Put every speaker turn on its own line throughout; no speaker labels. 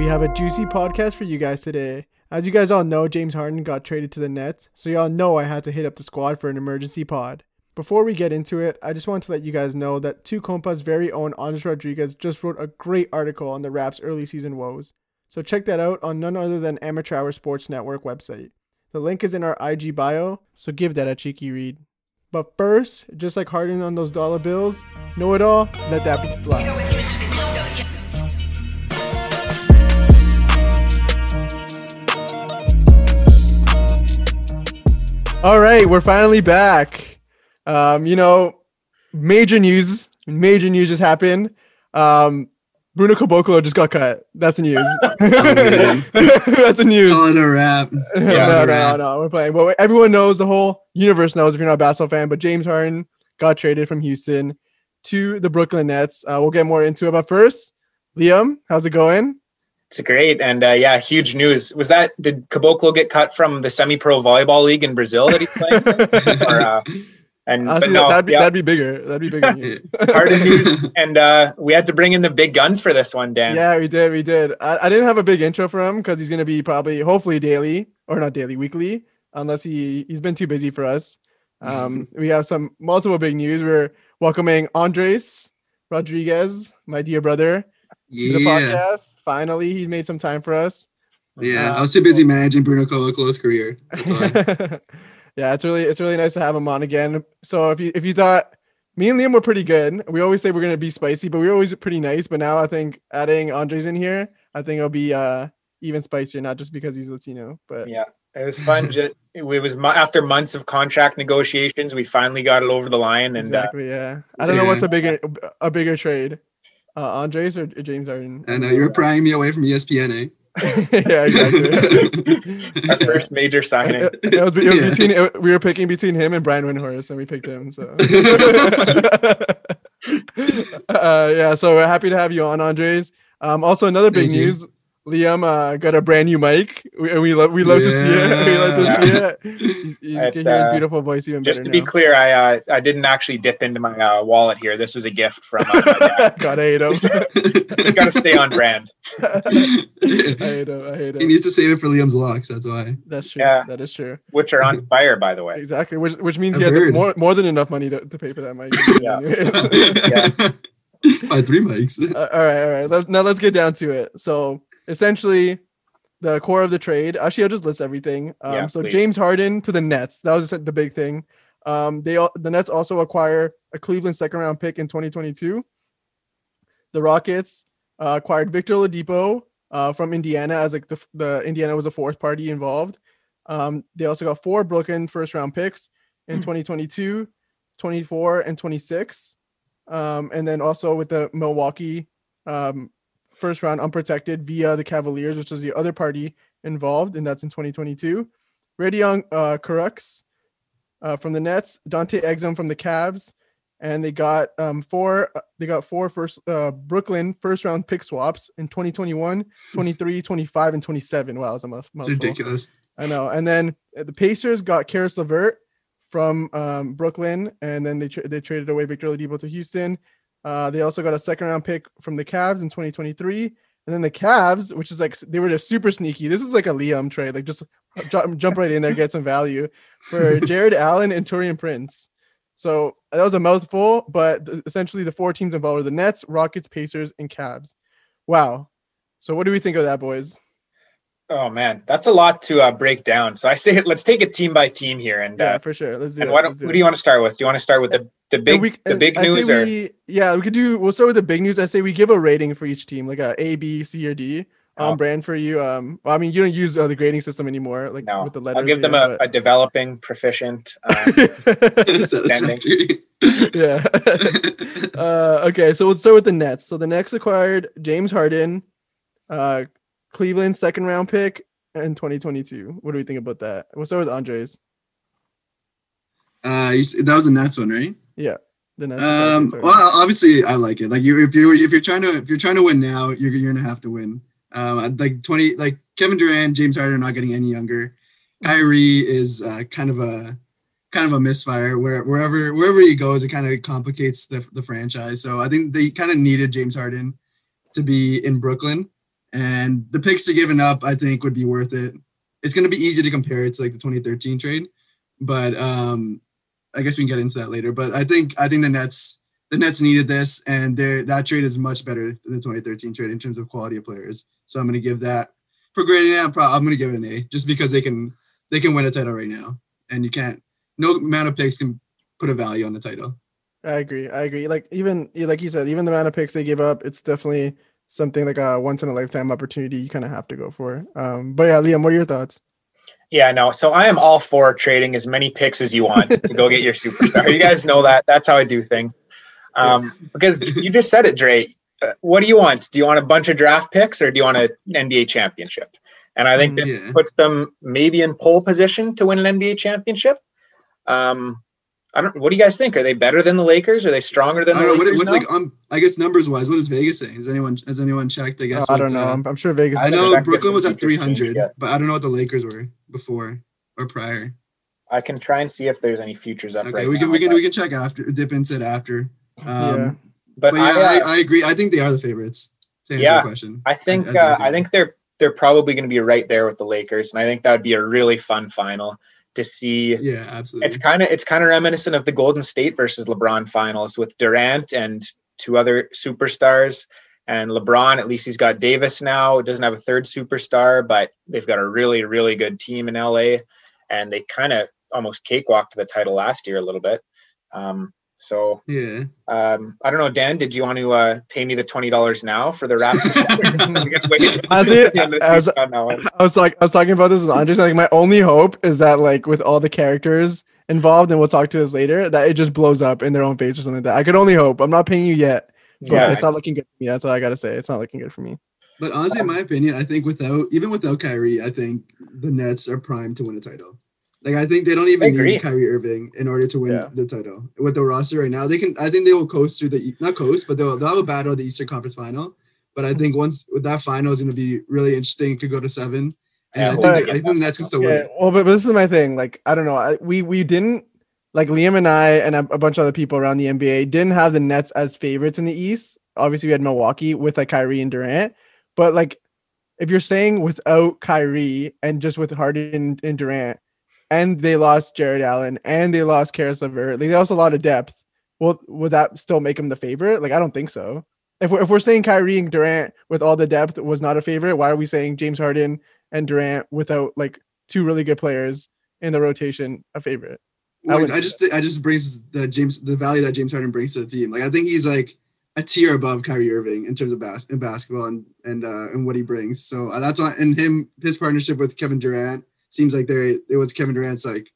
we have a juicy podcast for you guys today. As you guys all know, James Harden got traded to the Nets, so y'all know I had to hit up the squad for an emergency pod. Before we get into it, I just want to let you guys know that Two Compas' very own Andres Rodriguez just wrote a great article on the Raps' early season woes. So check that out on none other than Amateur Hour Sports Network website. The link is in our IG bio, so give that a cheeky read. But first, just like Harden on those dollar bills, know it all, let that be fly. All right, we're finally back. Um, you know, major news, major news just happened. Um, Bruno Caboclo just got cut. That's the news. That's the news.
Call it a wrap.
no,
Yeah,
no, no, we're playing. Well, everyone knows, the whole universe knows if you're not a basketball fan, but James Harden got traded from Houston to the Brooklyn Nets. Uh, we'll get more into it. But first, Liam, how's it going?
It's great, and uh, yeah, huge news. Was that did Caboclo get cut from the semi-pro volleyball league in Brazil that he's playing? or, uh, and
Honestly,
no,
that'd, be,
yeah,
that'd be bigger. That'd be bigger news.
Harden news, and uh, we had to bring in the big guns for this one, Dan.
Yeah, we did. We did. I, I didn't have a big intro for him because he's going to be probably, hopefully, daily or not daily, weekly, unless he he's been too busy for us. Um, we have some multiple big news. We're welcoming Andres Rodriguez, my dear brother, to the
Yeah.
podcast. Finally, he made some time for us.
Yeah.
Uh,
I was too busy managing Bruno Caboclo's career. That's why.
yeah, it's really it's really nice to have him on again. So if you if you thought me and Liam were pretty good, we always say we're gonna be spicy, but we're always pretty nice. But now I think adding Andres in here, I think it'll be uh even spicier, not just because he's Latino, but
Yeah, it was fun. Just, it was after months of contract negotiations, we finally got it over the line, and uh,
exactly, yeah. I don't know what's a bigger a bigger trade, uh, Andres or, or James Harden.
and uh, you're prying me away from ESPN, eh?
yeah, exactly.
our first major signing.
it, it was, it was
Yeah.
between it- we were picking between him and Brian Windhorst, and we picked him. So, uh, yeah, so we're happy to have you on, Andres. Um, also, another big
Thank you.
News: Liam uh, got a brand new mic, and we love we love to see it. We love to see it. He's, he's
It,
can hear his beautiful voice even
Just
better
to be
now.
clear, I uh, I didn't actually dip into my uh, wallet here. This was a gift from uh, my dad.
God, I hate him.
Just got to stay on brand.
I hate him. I hate
he needs to save it for Liam's locks. That's why.
That's true.
Yeah.
That is true.
which are on fire, by the way.
Exactly. Which which means
I've
he had more more than enough money to, to pay for that mic.
Yeah.
By three mics.
Uh, all right, all right. Let's, now let's get down to it. So essentially, the core of the trade. Actually, I'll just list everything. Um,
Yeah,
so
please.
James Harden to the Nets. That was the big thing. Um, they the Nets also acquire a Cleveland second round pick in 2022. The Rockets uh, acquired Victor Oladipo uh, from Indiana as like the, the Indiana was a fourth party involved. Um, they also got four Brooklyn first round picks in 2022, 24, and 26. Um, and then also with the Milwaukee um, first round unprotected via the Cavaliers, which is the other party involved, and that's in 2022. Radion uh, Kurucs uh, from the Nets, Dante Exum from the Cavs, and they got um, four. uh, They got four first uh, Brooklyn first round pick swaps in 2021, 23, 25, and 27. Wow, that's a mouth-
It's
mouthful.
ridiculous.
I know. And then uh, the Pacers got Caris LeVert from um, Brooklyn, and then they tra- they traded away Victor Oladipo to Houston. Uh, they also got a second round pick from the Cavs in 2023, and then the Cavs, which is like they were just super sneaky. This is like a Liam trade, like just jump, jump right in there, get some value for Jarrett Allen and Taurean Prince. So that was a mouthful, but essentially the four teams involved were the Nets, Rockets, Pacers, and Cavs. Wow. So what do we think of that, boys?
Oh man, that's a lot to uh, break down. So I say let's take it team by team here, and
Yeah,
uh,
for sure. Let's do
and
it.
why
Let's
don't,
do
who
it.
do you want to start with? Do you want to start with the the big
we-
the big
I
news or
we, yeah, we could do. We'll start with the big news. I say we give a rating for each team, like a A, B, C, or D on
Oh.
brand for you. Um, well, I mean, you don't use uh, the grading system anymore, like
no?
with the letters.
I'll give them
yeah,
a, a developing, proficient. Uh,
but-
Satisfactory.
yeah. uh, okay, so let's start with the Nets. So the Nets acquired James Harden, uh, Cleveland second round pick in 2022. What do we think about that? We'll start with Andres.
uh, you, that was the Nets one, right?
Yeah, the Nets.
Um, well, obviously, I like it. Like you, if you're if you're trying to if you're trying to win now, you're you're gonna have to win. Um, like twenty, like Kevin Durant, James Harden are not getting any younger. Kyrie is uh, kind of a kind of a misfire. Where wherever wherever he goes, it kind of complicates the the franchise. So I think they kind of needed James Harden to be in Brooklyn, And the picks they're giving up, I think, would be worth it. It's going to be easy to compare it to like the 2013 trade, but um, I guess we can get into that later. But I think I think the Nets the Nets needed this, and that trade is much better than the 2013 trade in terms of quality of players. So I'm going to give that for grading. I'm, pro- I'm going to give it an A, just because they can they can win a title right now, and you can't. No amount of picks can put a value on the title.
I agree. I agree. Like even like you said, even the amount of picks they give up, it's definitely something like a once in a lifetime opportunity you kind of have to go for. Um, but yeah, Liam, what are your thoughts?
Yeah, no. So I am all for trading as many picks as you want to go get your superstar. You guys know that. That's how I do things. Um, yes. because you just said it, Dre. Uh, what do you want? Do you want a bunch of draft picks or do you want an NBA championship? And I think mm, this yeah. puts them maybe in pole position to win an NBA championship. Um, I don't. What do you guys think? Are they better than the Lakers? Are they stronger than the
know,
Lakers?
What, what, like, um, I guess numbers wise, what is Vegas saying? Has anyone has anyone checked? I guess.
Oh, I don't know. Uh, I'm, I'm, sure Vegas.
I know Brooklyn was at 300, but I don't know what the Lakers were before or prior.
I can try and see if there's any futures up.
Okay,
right
we can
now,
we can we can check after. Dip into it after. Um,
yeah.
But, but yeah, I, uh, I, I, agree. I think they are the favorites.
yeah, question. I think I, uh, I think they're they're probably going to be right there with the Lakers, and I think that would be a really fun final to see.
Yeah, absolutely.
It's kind of it's kind of reminiscent of the Golden State versus LeBron finals with Durant and two other superstars. And LeBron, at least he's got Davis now. Doesn't have a third superstar, but they've got a really, really good team in LA. And they kind of almost cakewalked the title last year a little bit. Um, so
yeah,
um, I don't know, Dan. Did you want to uh, pay me the twenty dollars now for the wrap?
I was, I was like, I was talking about this with Andres. Like, my only hope is that like with all the characters involved, and we'll talk to this later, that it just blows up in their own face or something like that. I could only hope. I'm not paying you yet, but yeah. it's not looking good for me. That's all I gotta say. It's not looking good for me.
But honestly, in my opinion, I think without even without Kyrie, I think the Nets are primed to win a title. Like I think they don't even need Kyrie Irving in order to win yeah. the title with the roster right now. They can. I think they will coast through the not coast, but they'll, they'll have a battle the Eastern Conference Final. But I think once with that final is going to be really interesting. It could go to seven, and yeah, I think well, I think that's can still win.
Well, but, but this is my thing. Like I don't know. I, we we didn't like Liam and I and a, a bunch of other people around the NBA didn't have the Nets as favorites in the East. Obviously, we had Milwaukee with like Kyrie and Durant, but like if you're saying without Kyrie and just with Harden and Durant and they lost Jarrett Allen and they lost Caris LeVert. Like, they lost a lot of depth. Well, would that still make them the favorite? Like, I don't think so. If we're, if we're saying Kyrie and Durant with all the depth was not a favorite, why are we saying James Harden and Durant without like two really good players in the rotation a favorite?
Well, I, I just th- I just brings the James the value that James Harden brings to the team. Like I think he's like a tier above Kyrie Irving in terms of bas- in basketball and and uh, and what he brings. So uh, that's why and him his partnership with Kevin Durant seems like there it was Kevin Durant's like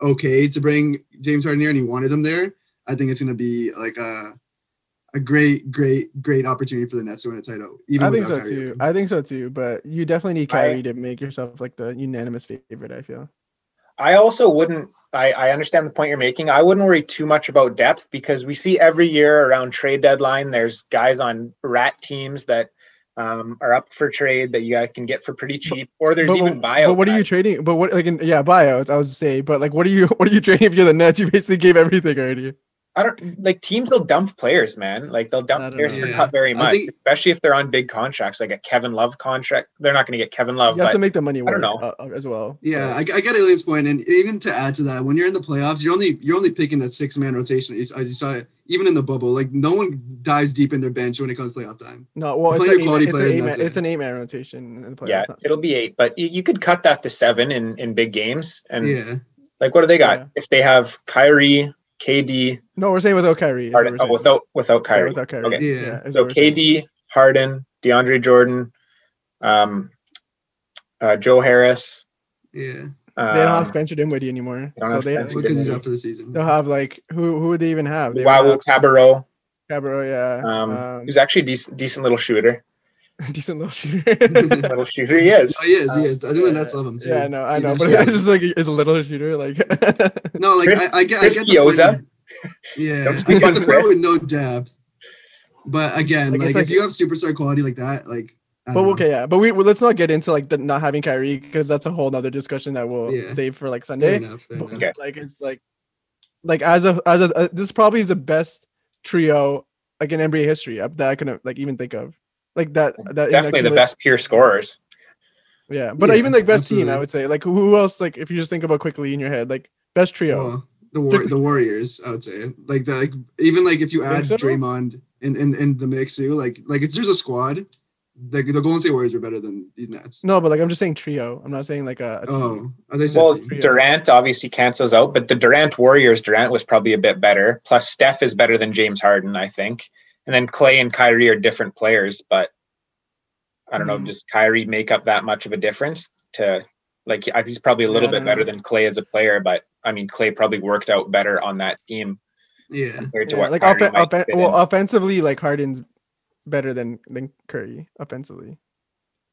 okay to bring James Harden here and he wanted him there. I think it's gonna be like a a great, great, great opportunity for the Nets to win a title. Even
I think so
Kyrie.
too. I think so too. But you definitely need Kyrie I, to make yourself like the unanimous favorite. I feel.
I also wouldn't. I, I understand the point you're making. I wouldn't worry too much about depth because we see every year around trade deadline, there's guys on rat teams that um, are up for trade that you guys can get for pretty cheap, or there's but, even bio.
But what guys. are you trading? But what like in, yeah, buyouts? I was say, but like, what are you what are you trading if you're the Nets? You basically gave everything already.
I don't like teams. They'll dump players, man. Like they'll dump players know. for yeah. cut very much, think, especially if they're on big contracts, like a Kevin Love contract. They're not going to get Kevin Love.
You have to make the money.
Work, I don't know
uh, as well.
Yeah, I, I get Alien's point, and even to add to that, when you're in the playoffs, you're only you're only picking a six man rotation. As you saw it, even in the bubble, like no one dives deep in their bench when it comes to playoff time.
No, well, it's, an eight, it's, an eight, man, it's an eight man rotation in the playoffs.
Yeah, it'll be eight, but you, you could cut that to seven in in big games, and
yeah.
Like what do they got? Yeah. If they have Kyrie, KD.
No, we're saying without Kyrie.
Harden. Oh, without without Kyrie.
Yeah, without Kyrie.
Okay.
Yeah.
yeah so KD, Harden, DeAndre Jordan, um, uh, Joe Harris.
Yeah.
Um, they don't have Spencer Dinwiddie anymore.
They so they because he's out for the season.
They'll have like who who would they even have? They
wow, Cabarrot.
Cabarrot, yeah.
Um, um, he's actually a decent, decent little shooter.
decent little shooter.
little shooter, he is.
Oh, he is. He is. I think the Nets love him too.
Yeah, no, I know, but it's just like he's a little shooter. Like
no, like Chris, I, I get, Chris I get
Chiozza.
Yeah, I get the point with no depth. But again, like, like, like if you have superstar quality like that, like.
But know. okay, yeah, but we well, let's not get into like the not having Kyrie because that's a whole other discussion that we'll yeah. save for like Sunday.
Fair enough, fair
but, okay. Like it's like, like as a as a uh, this probably is the best trio like in NBA history that I can like even think of like that. That
Definitely the
accumulate-
best pure scorers.
Yeah, but
Yeah,
even like best team, I would say. Like who else? Like if you just think about quickly in your head, like best trio.
Well, the war, the Warriors, I would say, like the like even like if you add
so?
Draymond in, in in the mix too, like like it's there's a squad. Like the Golden State Warriors are better than these Nets.
no, but like I'm just saying trio. I'm not saying like a. a.
Oh, they said
Well,
team.
Durant obviously cancels out, but the Durant Warriors, Durant was probably a bit better. Plus, Steph is better than James Harden, I think. And then Clay and Kyrie are different players, but I don't know,
Mhm.
does Kyrie make up that much of a difference to like he's probably a little
Yeah,
bit better
know.
than Clay as a player, but I mean Clay probably worked out better on that team
yeah,
compared to
Yeah,
what
like
Kyrie
offen-
might
well,
in.
offensively, like Harden's better than than Curry offensively.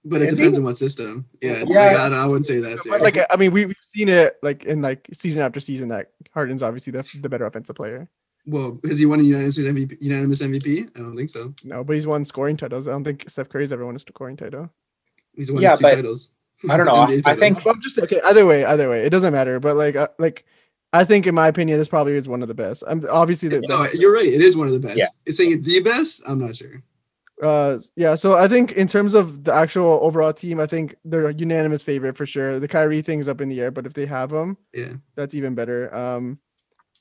but it
Is
depends
he?
on what system. Yeah,
Yeah.
like, I, I wouldn't say that. Too.
Like I mean, we we've seen it like in like season after season that Harden's obviously the the better offensive player.
well, has he won a unanimous MVP? Unanimous MVP? I don't think so.
No, but he's won scoring titles. I don't think Steph Curry's ever won a scoring title.
He's won
Yeah,
two
but
titles.
I don't know. I think-
Well, I'm just okay. Either way, either way, it doesn't matter. But like, uh, like, I think in my opinion, this probably is one of the best. I'm obviously the,
No, you're right. It is one of the best.
Yeah.
It's saying the best. I'm not sure.
Uh yeah. So I think in terms of the actual overall team, I think they're a unanimous favorite for sure. The Kyrie thing's up in the air, but if they have them,
Yeah,
that's even better. Um,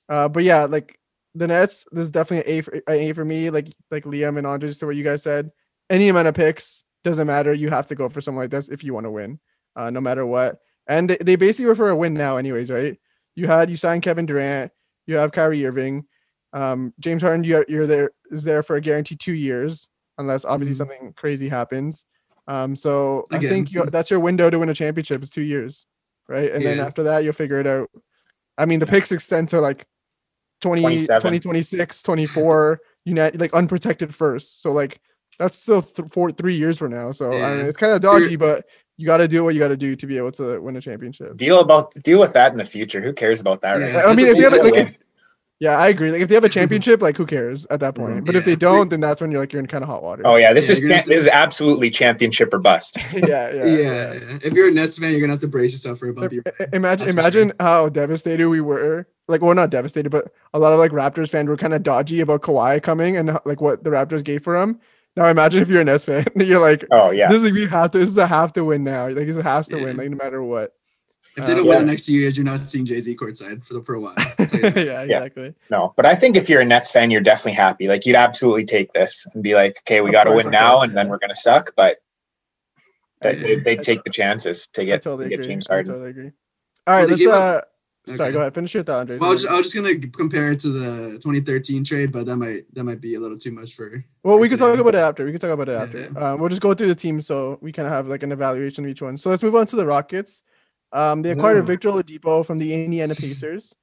uh, but yeah, like the Nets, this is definitely an A for, an A for me. Like like Liam and Andre, just to what you guys said. Any amount of picks doesn't matter. You have to go for something like this if you want to win, uh, no matter what. And they, they basically were for a win now, anyways, right? You had you signed Kevin Durant, you have Kyrie Irving, um, James Harden. You you're there is there for a guaranteed two years, unless obviously
Mhm.
something crazy happens. Um, so I think you, that's your window to win a championship is two years, right? And then after that, you'll figure it out. I mean, the picks extend to like 20,
27.
2026, 24, United like unprotected first. So like that's still th- four, three years from now. So I mean, it's kind of dodgy, but you got to do what you got to do to be able to win a championship.
deal about deal with that in the future. Who cares about that right
Yeah.
now?
I mean, if they have
a-
it, like, if- yeah, I agree. Like if they have a championship, like who cares at that point? Mhm. But if they don't, then that's when you're like you're in kind of hot water.
Oh yeah, this
Yeah,
is
you're gonna
this
to-
is absolutely championship or bust.
yeah, yeah,
yeah, yeah. If you're a Nets fan, you're gonna have to brace yourself for a bumpy.
I- I- Imagine,
That's
imagine how devastated we were. Like, well, not devastated, but a lot of like Raptors fans were kind of dodgy about Kawhi coming and like what the Raptors gave for him. Now imagine if you're a Nets fan, you're like,
Oh yeah.
this is we have to. This is a have to win now. Like, this has to
Yeah.
win, like no matter what.
If they
Uh,
don't win
yeah.
the next two years, you're not seeing Jay Z courtside for the, for a while. I'll
yeah, exactly.
No, but I think if you're a Nets fan, you're definitely happy. Like you'd absolutely take this and be like, okay, we got to win now,
course,
and then we're gonna suck. But that, they, they'd take the chances to
I
get,
totally
to get
agree.
James
I totally agree. All right,
Well,
let's. Uh,
up-
sorry,
Okay.
go ahead. Finish your thought, Andre.
Well, I was, just, I was just gonna compare it to the 2013 trade, but that might that might be a little too much for.
Well, we
for
could talk about it after. We could talk about it after.
yeah.
Um, we'll just go through the teams so we kind of have like an evaluation of each one. So let's move on to the Rockets. Um, they acquired
Ooh.
Victor Oladipo from the Indiana Pacers.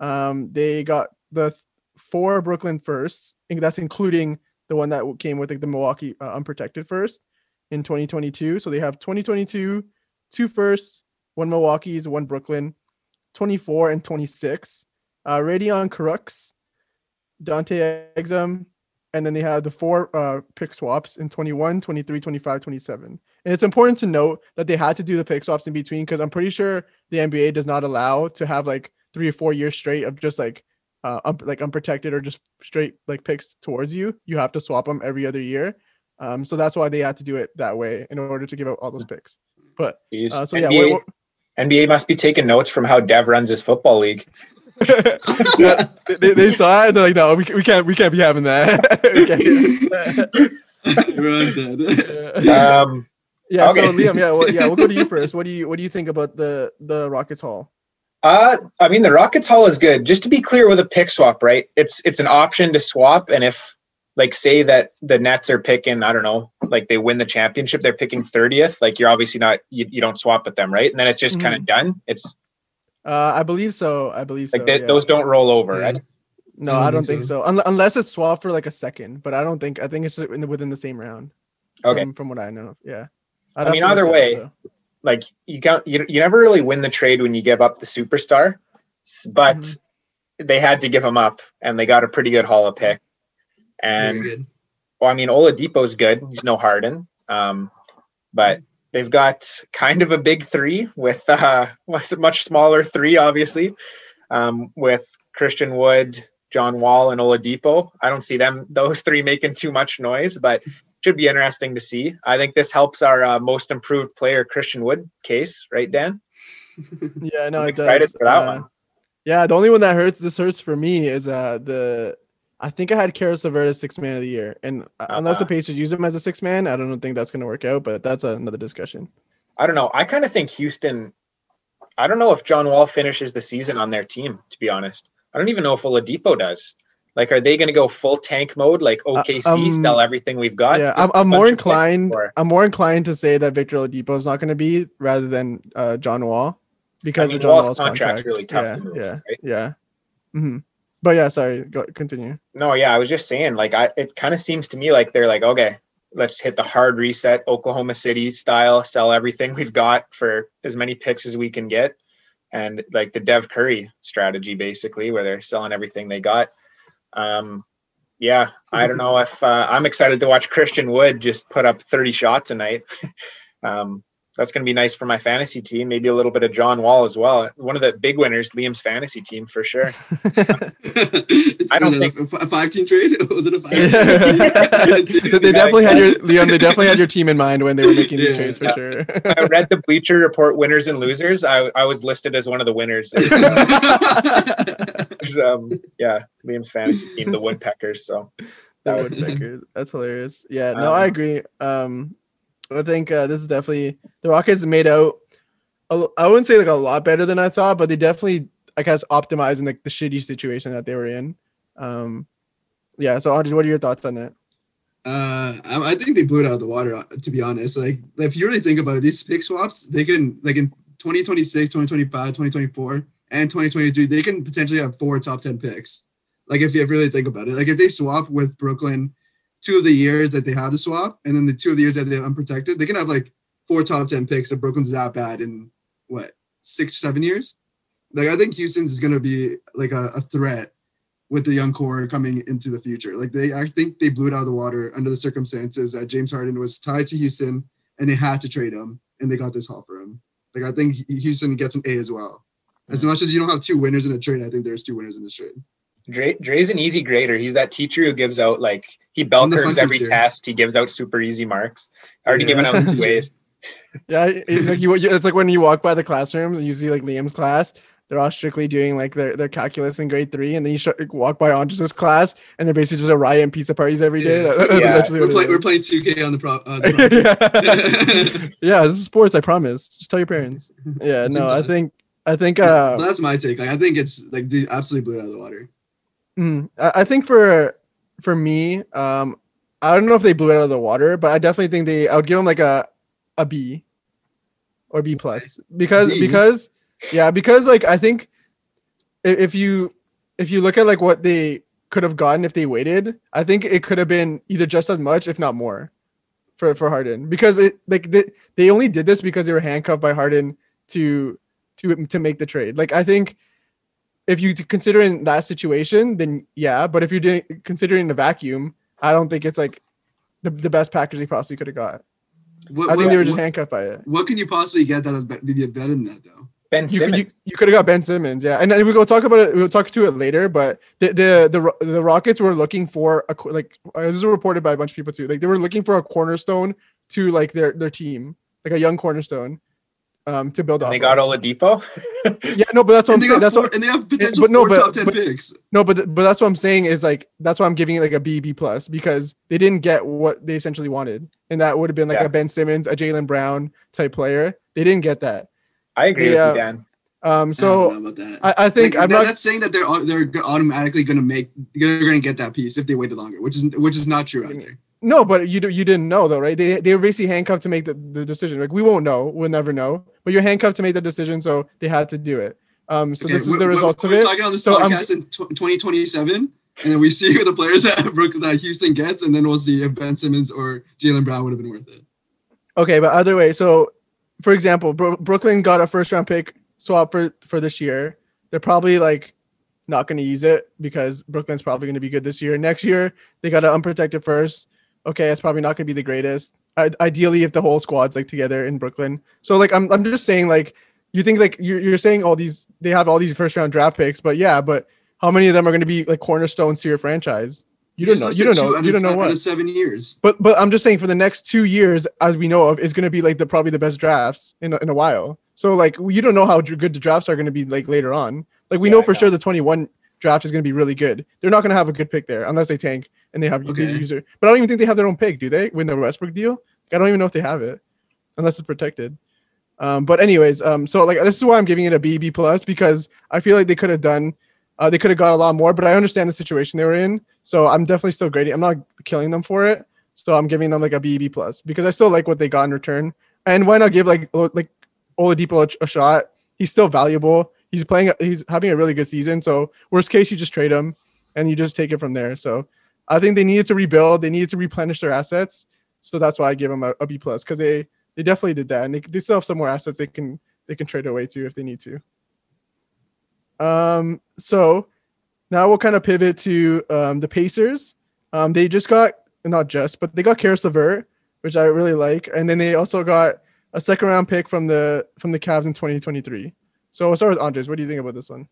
Um, they got the th- four Brooklyn firsts. Think that's including the one that came with like the Milwaukee uh, unprotected first in 2022. So they have 2022, two firsts, one Milwaukee's, one Brooklyn, 24 and 26. Uh, Radion Kurucs, Dante Exum, and then they have the four uh, pick swaps in 21, 23, 25, 27. And it's important to note that they had to do the pick swaps in between because I'm pretty sure the NBA does not allow to have like three or four years straight of just like uh, un- like unprotected or just straight like picks towards you. You have to swap them every other year. Um, so that's why they had to do it that way in order to give out all those picks. But uh, so yeah,
NBA,
what-
NBA must be taking notes from how Dev runs his football league.
Yeah, they, they saw it and they're like, no, we, we can't we can't be having that. We can't that.
Everyone dead.
Yeah.
Um,
Yeah,
Okay.
so Liam, yeah, well, yeah, we'll go to you first. What do you what do you think about the the Rockets haul?
Uh, I mean, the Rockets haul is good. Just to be clear with a pick swap, right? It's it's an option to swap, and if like say that the Nets are picking, I don't know, like they win the championship, they're picking thirtieth. Like you're obviously not, you, you don't swap with them, right? And then it's just kind of done. It's
Uh, I believe so. I believe
like
so.
they,
yeah.
those don't roll over,
Yeah.
right?
no,
I don't
I don't
think
think so. Unle- unless it's swapped for like a second, but I don't think. I think it's in the, within the same round.
Okay.
From, from what I know, yeah.
I
have
mean, either
that up,
way,
though.
Like you can't, you, you never really win the trade when you give up the superstar, S- but
Mhm.
they had to give him up, and they got a pretty good haul of pick. And well, I mean, Oladipo's good. He's no Harden, um, but they've got kind of a big three with uh, a much smaller three, obviously, um, with Christian Wood, John Wall, and Oladipo. I don't see them those three making too much noise, but should be interesting to see. I think this helps our uh, most improved player Christian Wood case, right, Dan?
Yeah, no, it does.
for that
Uh,
one.
Yeah, the only one that hurts. This hurts for me is uh the. I think I had Caris LeVert as six man of the year, and uh, unless the
Uh-huh.
Pacers use him as a six man, I don't think that's going to work out. But that's another discussion.
I don't know. I kind of think Houston. I don't know if John Wall finishes the season on their team. To be honest, I don't even know if Oladipo does. Like, are they going to go full tank mode, like OKC,
um,
sell everything we've got?
yeah, I'm, I'm more
bunch of picks,
inclined. I'm more inclined to say that Victor Oladipo is not going to be rather than uh, John Wall because
mean,
of John
Wall's
Wall's contract.
really tough
yeah,
move,
yeah,
right?
yeah. hmm But yeah, sorry. Go continue.
No, yeah, I was just saying, like, I it kind of seems to me like they're like, okay, let's hit the hard reset, Oklahoma City style, sell everything we've got for as many picks as we can get, and like the Dev Curry strategy, basically, where they're selling everything they got. Um, yeah, I don't know if uh, I'm excited to watch Christian Wood just put up 30 shots a night. um, that's going to be nice for my fantasy team. Maybe a little bit of John Wall as well. One of the big winners, Liam's fantasy team for sure. I don't
think a, a five team trade. Was it a five?
they definitely had your Leon. They definitely had your team in mind when they were making these
Yeah.
trades for
Yeah.
sure.
I read the Bleacher Report winners and losers. I, I was listed as one of the winners. There's, um, yeah, Liam's fantasy team, the Woodpeckers. So
The
That would-
Woodpeckers. That's hilarious. Yeah, no, I
Um,
agree. Um, I think uh, this is definitely the Rockets made out. a I wouldn't say like a lot better than I thought, but they definitely, I guess, optimizing like the shitty situation that they were in. Um, yeah. So, Audrey, what are your thoughts on that?
Uh, I, I think they blew it out of the water. To be honest, like if you really think about it, these pick swaps, they can like in 2026, 2025, 2024, and 2023, they can potentially have four top 10 picks. Like if you really think about it, like if they swap with Brooklyn, two of the years that they have the swap, and then the two of the years that they're unprotected, they can have like four top 10 picks if Brooklyn's that bad in what six, seven years. Like I think Houston's is gonna be like a, a threat with the young core coming into the future. Like they, I think they blew it out of the water under the circumstances that James Harden was tied to Houston and they had to trade him and they got this haul for him. Like I think Houston gets an A as well. As mm. much as you don't have two winners in a trade, I think there's two winners in this trade.
Dre, Dre's an easy grader. He's that teacher who gives out like he bell
I'm
curves every
teacher.
test. He gives out super easy marks. I already
Yeah,
given out
the
two ways.
Yeah, it's like you. It's like when you walk by the classroom and you see like Liam's class. They're all strictly doing like their, their calculus in grade three, and then you sh- walk by Andres' class, and they're basically just a riot and pizza parties every day.
Yeah.
That-
Yeah.
We're, play, we're playing 2K on the pro. Uh, the project.
yeah. yeah, this is sports. I promise. Just tell your parents. Yeah, no, I think I think uh,
But that's my take. Like I think it's like absolutely blew it out of the water.
Mm, I, think for for me, um, I don't know if they blew it out of the water, but I definitely think they. I would give them like a a B or B plus because
B?
because yeah because like I think if you if you look at like what they could have gotten if they waited, I think it could have been either just as much, if not more, for for Harden because it like they, they only did this because they were handcuffed by Harden to to to make the trade. Like I think if you consider in that situation, then yeah. But if you're doing considering the vacuum, I don't think it's like the, the best package they possibly could have got.
What,
I think
what-
they were just
what,
handcuffed by it.
what can you possibly get that is be- maybe better than that though?
Ben
You, could- you,
Simmons.
you could have got Ben Simmons, yeah, and then we will talk about it. We'll talk to it later, but the the the, the Rockets were looking for a like uh, this is reported by a bunch of people too. Like they were looking for a cornerstone to like their their team, like a young cornerstone, um, to build
and
off.
they
of.
got Oladipo.
yeah, no, but that's what I'm saying. That's
four,
what,
and they have potential
but no,
four
but-
top ten
but-
picks.
no, but but that's what I'm saying is like that's why I'm giving it like a B B plus because they didn't get what they essentially wanted, and that would have been like
Yeah.
a Ben Simmons, a Jaylen Brown type player. They didn't get that.
I agree
Yeah.
with you, Dan.
Um,
I don't
so
know about that.
I, I think
Like,
I'm
that-
not.
That's saying that they're they're automatically going to make they're going to get that piece if they waited longer, which is which is not true either.
No, but you you didn't know though, right? They they were basically handcuffed to make the, the decision. Like we won't know, we'll never know. But you're handcuffed to make the decision, so they had to do it. Um, so
Okay,
this is the
we're-
results of
we're
it.
talking on this
So I'm-
podcast in tw- 2027, and then we see who the players that Brooklyn that Houston gets, and then we'll see if Ben Simmons or Jaylen Brown would have been worth it.
Okay, but either way, so for example, Bro- Brooklyn got a first round pick swap for for this year. They're probably like not going to use it because Brooklyn's probably going to be good this year. Next year, they got an unprotected first. Okay, it's probably not going to be the greatest. I- ideally, if the whole squad's like together in Brooklyn. So like, I'm I'm just saying like, you think like you're you're saying all these they have all these first round draft picks, but yeah, but how many of them are going to be like cornerstones to your franchise? You don't know. You don't know. You don't know what.
seven years.
But but I'm just saying for the next two years, as we know of, is going to be like the probably the best drafts in a, in a while. So like you don't know how good the drafts are going to be like later on. Like we
Yeah,
know for
know.
sure the 21 draft is going to be really good. They're not going to have a good pick there unless they tank and they have
Okay.
the user. But I don't even think they have their own pick, do they? Win the Westbrook deal? I don't even know if they have it unless it's protected. Um, but anyways, um, so like this is why I'm giving it a B B plus because I feel like they could have done, uh, they could have got a lot more. But I understand the situation they were in, so I'm definitely still grading. I'm not killing them for it, so I'm giving them like a B B plus because I still like what they got in return. And why not give like like Oladipo a, a shot? He's still valuable. He's playing. He's having a really good season. So worst case, you just trade him and you just take it from there. So I think they needed to rebuild. They needed to replenish their assets. So that's why I give them a, a B plus because they they definitely did that, and they, they still have some more assets they can they can trade away to if they need to. Um. So now we'll kind of pivot to um the Pacers. Um. They just got not just, but they got Caris LeVert, which I really like, and then they also got a second round pick from the from the Cavs in 2023. So we'll start with Andres. What do you think about this one?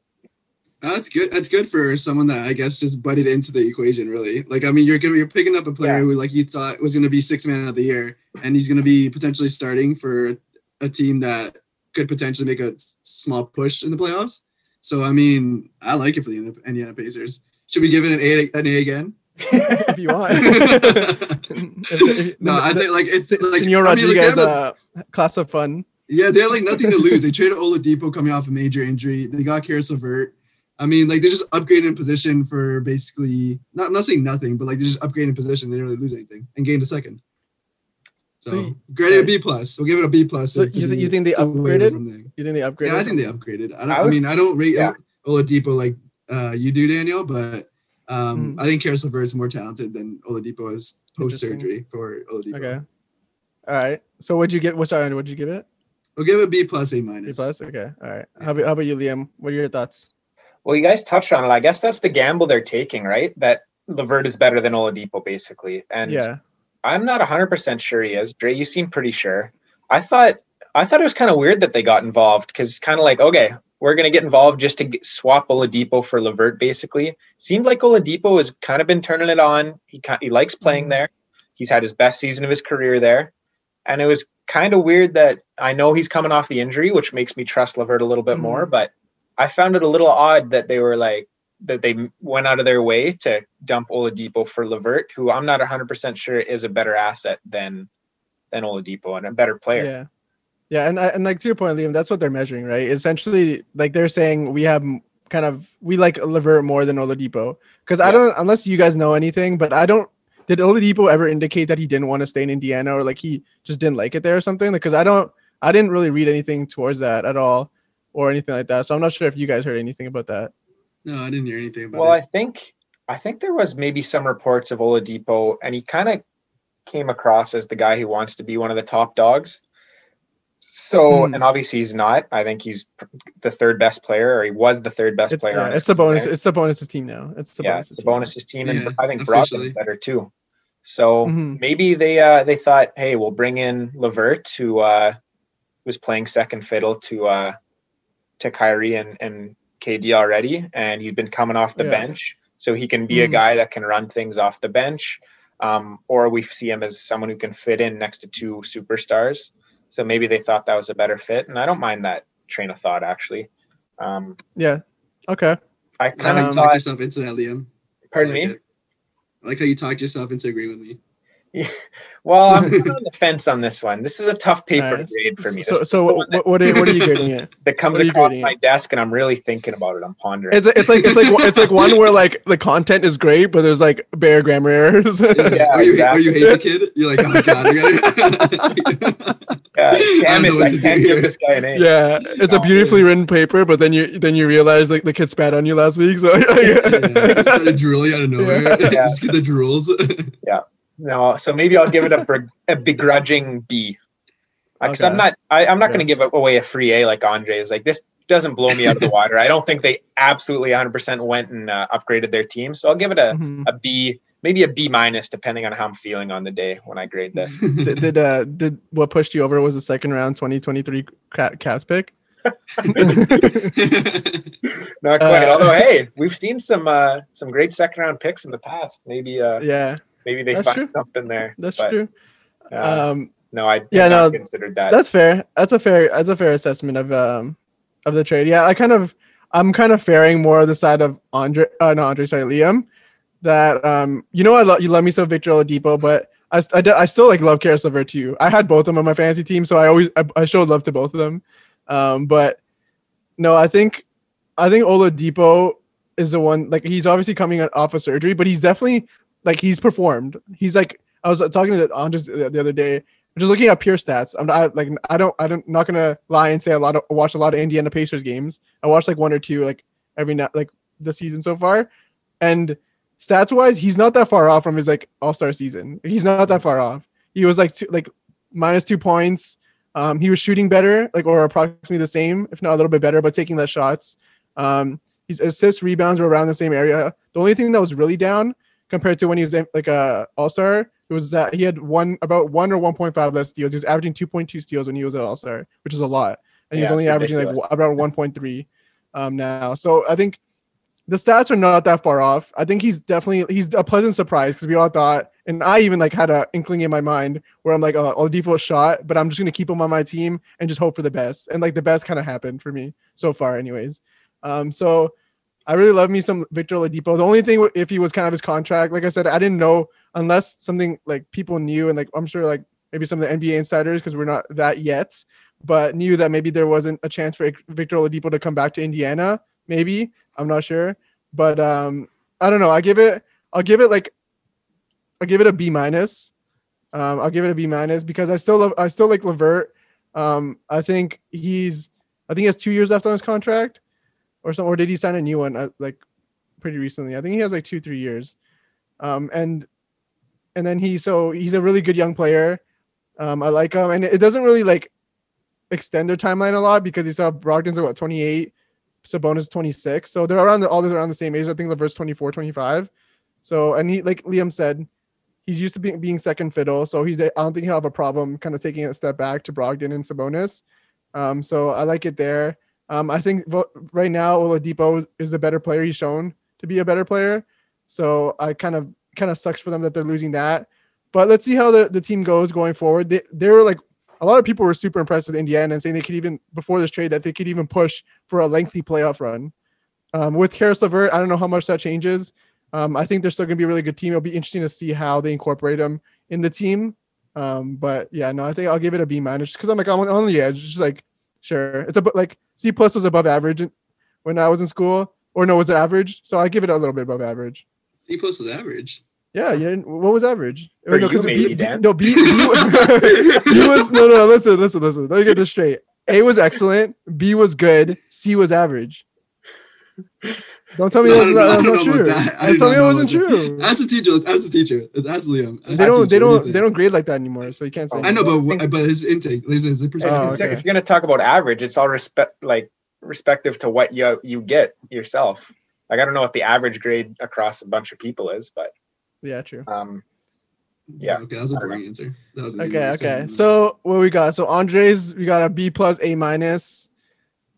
Uh, that's good. That's good for someone that I guess just butted into the equation. Really, like I mean, you're gonna you're picking up a player
Yeah.
who like you thought was gonna be six man of the year, and he's gonna be potentially starting for a team that could potentially make a small push in the playoffs. So I mean, I like it for the Indiana- Indiana Pacers. Should we give it an A an A again?
If you want. If- if-
no, I think like it's like
Senor
I mean, like,
Rodriguez,
a-
uh, class of fun.
Yeah, they had like nothing to lose. They traded Oladipo coming off a major injury. They got Caris LeVert. I mean, like they just upgraded in position for basically not not saying nothing, but like they just upgraded in position. They didn't really lose anything and gained a second. So
So
graded a B plus. We'll give it a B plus.
So you
the-
you think they upgraded? You think they upgraded?
Yeah, I think they upgraded. I, don't,
I
I, mean, I don't rate
yeah.
Oladipo like uh, you do, Daniel, but um,
Mhm.
I think Caris LeVert is more talented than Oladipo is post surgery for Oladipo.
Okay. All right. So what'd you get? What's sorry? What'd you give it?
We'll give it a B plus, A minus.
B plus. Okay. All right. How about how about you, Liam? What are your thoughts?
Well, you guys touched on it. I guess that's the gamble they're taking, right? That Levert is better than Oladipo, basically. And
yeah.
I'm not 100% sure he is. Dre, you seem pretty sure. I thought I thought it was kind of weird that they got involved because kind of like, okay, we're going to get involved just to get, swap Oladipo for Levert, basically. Seemed like Oladipo has kind of been turning it on. He he likes playing
Mhm.
there. He's had his best season of his career there. And it was kind of weird that I know he's coming off the injury, which makes me trust Levert a little bit
Mhm.
more. But I found it a little odd that they were like, that they went out of their way to dump Oladipo for Levert, who I'm not 100% sure is a better asset than than Oladipo and a better player.
Yeah. Yeah, and and like to your point, Liam, that's what they're measuring, right? Essentially, like they're saying we have kind of we like Levert more than Oladipo because I don't unless you guys know anything, but I don't. Did Oladipo ever indicate that he didn't want to stay in Indiana or like he just didn't like it there or something? Because I don't, I didn't really read anything towards that at all or anything like that. So I'm not sure if you guys heard anything about that.
No, I didn't hear anything about
Well, I
it.
think I think there was maybe some reports of Oladipo, and he kind of came across as the guy who wants to be one of the top dogs. So,
Hmm.
and obviously he's not. I think he's pr- the third best player, or he was the third best
It's,
player.
uh, it's a bonus.
there.
It's Sabonis's team now. It's the
yeah, it's a
team now.
Sabonis's team, and
Yeah,
I think Brogdon's
officially.
better too. So
Mhm.
maybe they uh, they thought, hey, we'll bring in Levert, who uh, was playing second fiddle to uh, to Kyrie and, and KD already, and he's been coming off the
Yeah.
bench, so he can be a
Mhm.
guy that can run things off the bench, um, or we see him as someone who can fit in next to two superstars. So maybe they thought that was a better fit, and I don't mind that train of thought actually. Um,
Yeah. Okay.
I
I
kind of
you talked yourself into that, Liam.
Pardon
I
me.
it. I like how you talked yourself into agreeing with me.
Well, I'm on the fence on this one. This is a tough paper
Nice.
grade for me.
So, so what,
that,
what, are, what are you grading it?
that comes
what are you
across my
it?
desk, and I'm really thinking about it. I'm pondering.
It's it's like it's like it's like one where like the content is great, but there's like bare grammar errors.
Yeah,
are you, or you hate the kid. You're like, oh god, I gotta-
Yeah,
I
damn
don't
it!
what
I can't
here.
give this guy an A.
yeah, it's a beautifully written paper, but then you then you realize like the kid spat on you last week, so
yeah, just started drooling out of nowhere.
Yeah.
just get the drools.
No, so maybe I'll give it a, a begrudging B. Because I'm not, I, I'm not
Yeah.
going to give away a free A like Andre is. Like this doesn't blow me out of the water. I don't think they absolutely 100% went and uh, upgraded their team. So I'll give it a,
Mhm.
a B, maybe a B minus, depending on how I'm feeling on the day when I grade this.
did did, uh, did what pushed you over was the second round 2023 Ca- Cavs pick?
Not quite.
Uh,
Although, hey, we've seen some uh, some great second round picks in the past. Maybe uh,
yeah,
maybe they
That's
find
true.
something there.
that's
But,
true.
uh,
Um,
no, I
yeah, no,
considered that.
that's fair. That's a fair. That's a fair assessment of um of the trade. Yeah, I kind of I'm kind of faring more of the side of Andre. Uh, no, Andre. Sorry, Liam. That um, you know, I love you love me so Victor Oladipo, but I, st- I, d- I still like love Caris LeVert too. I had both of them on my fantasy team, so I always I, I showed love to both of them. Um, but no, I think I think Oladipo is the one. Like he's obviously coming off of surgery, but he's definitely like he's performed. He's like I was talking to Andres the the other day, just looking at pure stats. I'm not like I don't I don't not gonna lie and say a lot of I watched a lot of Indiana Pacers games. I watched like one or two like every night like the season so far, and stats wise, he's not that far off from his like All Star season. He's not that far off. He was like two, like minus two points. Um, he was shooting better, like or approximately the same, if not a little bit better, but taking less shots. Um, his assists, rebounds were around the same area. The only thing that was really down compared to when he was like a All Star it was that he had one about one or one point five less steals. He was averaging two point two steals when he was an All Star, which is a lot, and he was only averaging like
ridiculous.
about one point three um, now. So I think the stats are not that far off. I think he's definitely he's a pleasant surprise because we all thought, and I even like had a inkling in my mind where I'm like, oh, Oladipo shot, but I'm just gonna keep him on my team and just hope for the best. And like the best kind of happened for me so far, anyways. Um, so I really love me some Victor Oladipo. The only thing if he was kind of his contract, like I said, I didn't know unless something like people knew, and like I'm sure like maybe some of the NBA insiders because we're not that yet, but knew that maybe there wasn't a chance for Victor Oladipo to come back to Indiana. Maybe I'm not sure, but um, I don't know. I give it. I'll give it like. I'll give it a B minus. Um, I'll give it a B minus because I still love. I still like Levert. Um, I think he's. I think he has two years left on his contract, or something. Or did he sign a new one? Uh, like pretty recently. I think he has like two, three years. Um, and and then he so he's a really good young player. Um, I like him, and it doesn't really like extend their timeline a lot because you saw Brogdon's what 28, Sabonis 26, so they're around the, all those around the same age. I think Levert's 24, 25. So and he like Liam said, he's used to being being second fiddle, so he's I don't think he'll have a problem kind of taking a step back to Brogdon and Sabonis. Um, so I like it there. Um, I think right now Oladipo is a better player. He's shown to be a better player. So I kind of kind of sucks for them that they're losing that. But let's see how the, the team goes going forward. They they were like a lot of people were super impressed with Indiana and saying they could even before this trade that they could even push for a lengthy playoff run. Um, with Caris LeVert, I don't know how much that changes. Um, I think they're still going to be a really good team. It'll be interesting to see how they incorporate him in the team. Um, but yeah, no, I think I'll give it a B minus because I'm like I'm on, the edge. Just like sure, it's a but like C plus was above average when I was in school, or no, was it average? So I give it a little bit above average.
C plus was average.
Yeah, yeah. What was average?
For
no,
you,
'cause
maybe,
B,
Dan.
B, no, B, B, B was no, no. Listen, listen, listen. Let me get this straight. A was excellent. B was good. C was average. Don't tell me
No,
that's
no,
not,
no,
that's
don't
not
know about
true.
that. I
Don't tell me it wasn't true.
As a teacher. Let's ask teacher. Let's ask Liam.
They don't. They
teacher. What do you
don't. They don't grade like that anymore. So you can't say.
I know, but what, but his intake, his, his
If.
Oh,
you're-
okay.
if you're going to talk about average, it's all respect like respective to what you you get yourself. Like I don't know what the average grade across a bunch of people is, but
Yeah, true.
um, yeah.
Okay, that was a
don't
boring answer. That was an
Okay,
answer.
okay. So what we got? So Andres, we got a B plus, A minus.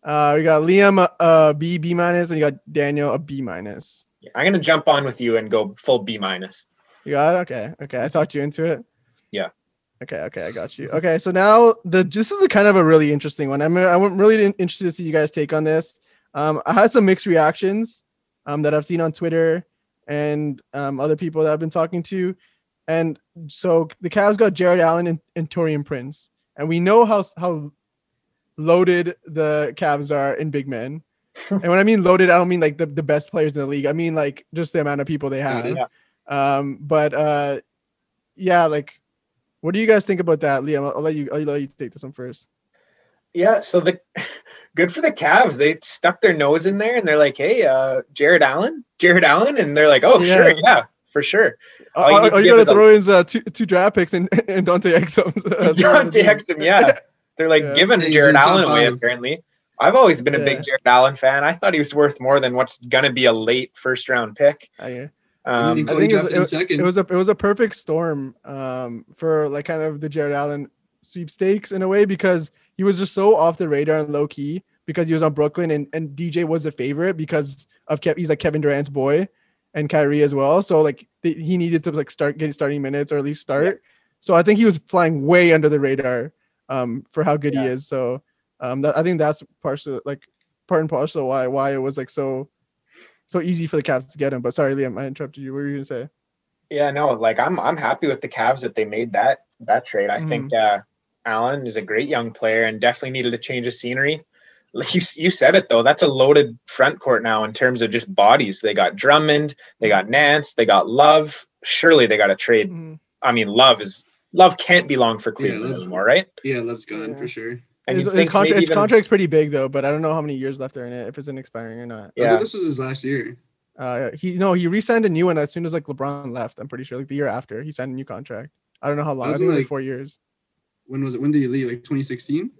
Uh, we got Liam a, a B, B minus, and you got Daniel a B minus.
I'm going to jump on with you and go full B minus.
You got it? Okay. Okay. I talked you into it.
Yeah.
Okay. Okay. I got you. Okay. So now the this is a kind of a really interesting one. I'm I'm really interested to see you guys take on this. Um, I had some mixed reactions um, that I've seen on Twitter and um, other people that I've been talking to. And so the Cavs got Jarrett Allen and, and Taurean Prince. And we know how how loaded the Cavs are in big men. and when I mean loaded, I don't mean like the, the best players in the league. I mean like just the amount of people they have.
Got it.
Um, but uh, yeah, like, what do you guys think about that, Liam? I'll, I'll let you. I'll let you take this one first.
Yeah, so the good for the Cavs. They stuck their nose in there and they're like, "Hey, uh, Jarrett Allen, Jarrett Allen," and they're like, "Oh,
Yeah.
sure, yeah, for sure." All you gonna
you
give
gotta
is a-
throw in uh, two two draft picks and and Dante Exum.
Dante Exum, yeah. They're like
Yeah.
giving
he's Jarrett
Allen away.
five.
Apparently, I've always been a
Yeah.
big Jarrett Allen fan. I thought he was worth more than what's gonna be a late first round pick.
I,
Um,
I think it was-
drafted him second.
it was a it was a perfect storm um, for like kind of the Jarrett Allen sweepstakes in a way because he was just so off the radar and low key because he was on Brooklyn and, and DJ was a favorite because of Kev, he's like Kevin Durant's boy and Kyrie as well. So like th- he needed to like start getting starting minutes or at least start. So I think he was flying way under the radar um, for how good
Yeah.
he is. So um, that, I think that's partially like part and parcel why why it was like so so easy for the Cavs to get him. But sorry, Liam, I interrupted you. What were you gonna say?
Yeah, no, like I'm I'm happy with the Cavs that they made that that trade. I think uh Allen is a great young player and definitely needed a change of scenery. Like you you said it though, that's a loaded front court now in terms of just bodies. They got Drummond, they got Nance, they got Love. Surely they got a trade.
Mhm.
I mean, Love is Love can't be long for
Yeah,
Cleveland
Love's-
anymore, right?
Yeah, Love's gone
Yeah.
for sure.
And
His, his, contra- his
even-
contract's pretty big though, but I don't know how many years left are in it if it's an expiring or not.
I
Yeah,
this was his last year.
Uh, he no, he re-signed a new one as soon as like LeBron left. I'm pretty sure like the year after he signed a new contract. I don't know how long. I think like
like-
four years.
When was it? When did he leave? Like 2016?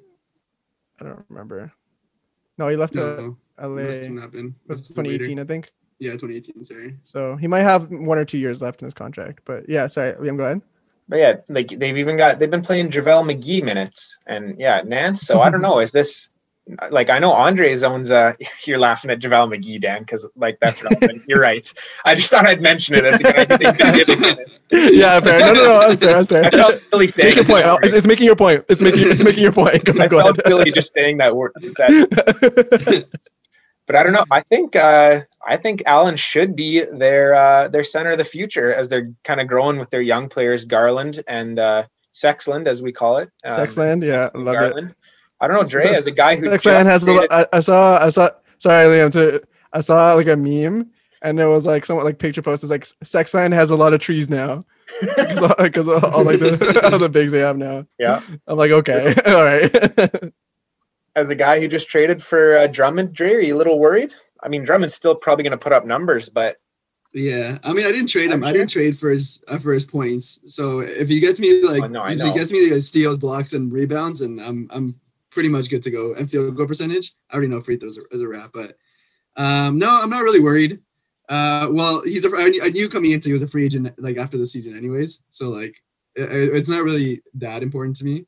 I don't remember. No, he left to
No,
LA.
must have not been.
was
Must have been later.
2018, I think.
Yeah, 2018. Sorry.
So he might have one or two years left in his contract. But yeah, sorry, Liam, go ahead.
But yeah, like they've even got they've been playing JaVale McGee minutes and yeah, Nance. So I don't know. Is this like I know Andres owns uh you're laughing at JaVale McGee, Dan, because like that's relevant. you're right. I just thought I'd mention it as a guy they've been giving minutes.
yeah, fair. No, no, no, that's fair. That's
I felt really saying
your point. Oh, It's, it's making your point. It's making it's making your point. Go,
I
go
felt
ahead.
really just saying that word. That, but I don't know. I think uh, I think Allen should be their uh, their center of the future as they're kind of growing with their young players, Garland and uh, Sexland, as we call it. um,
Sexland, yeah, love it.
I don't know, Dre, as a guy who
Sexland has a. I, I saw. I saw. Sorry, Liam. To I saw like a meme, and it was like somewhat like picture post is like Sexland has a lot of trees now because all, all like the all the bigs they have now.
Yeah.
I'm like, okay, all right.
As a guy who just traded for uh, Drummond, Dre, are you a little worried? I mean, Drummond's still probably going to put up numbers, but
Yeah, I mean, I didn't trade him.
I'm
I didn't trade for his uh, for his points. So if he gets me like,
Oh, no,
if he gets me the steals, blocks, and rebounds, and I'm I'm pretty much good to go. And field goal percentage, I already know free throws is a wrap. But um, no, I'm not really worried. Uh, well, he's a. I knew- I knew coming into he was a free agent like after the season, anyways. So like, it, it's not really that important to me.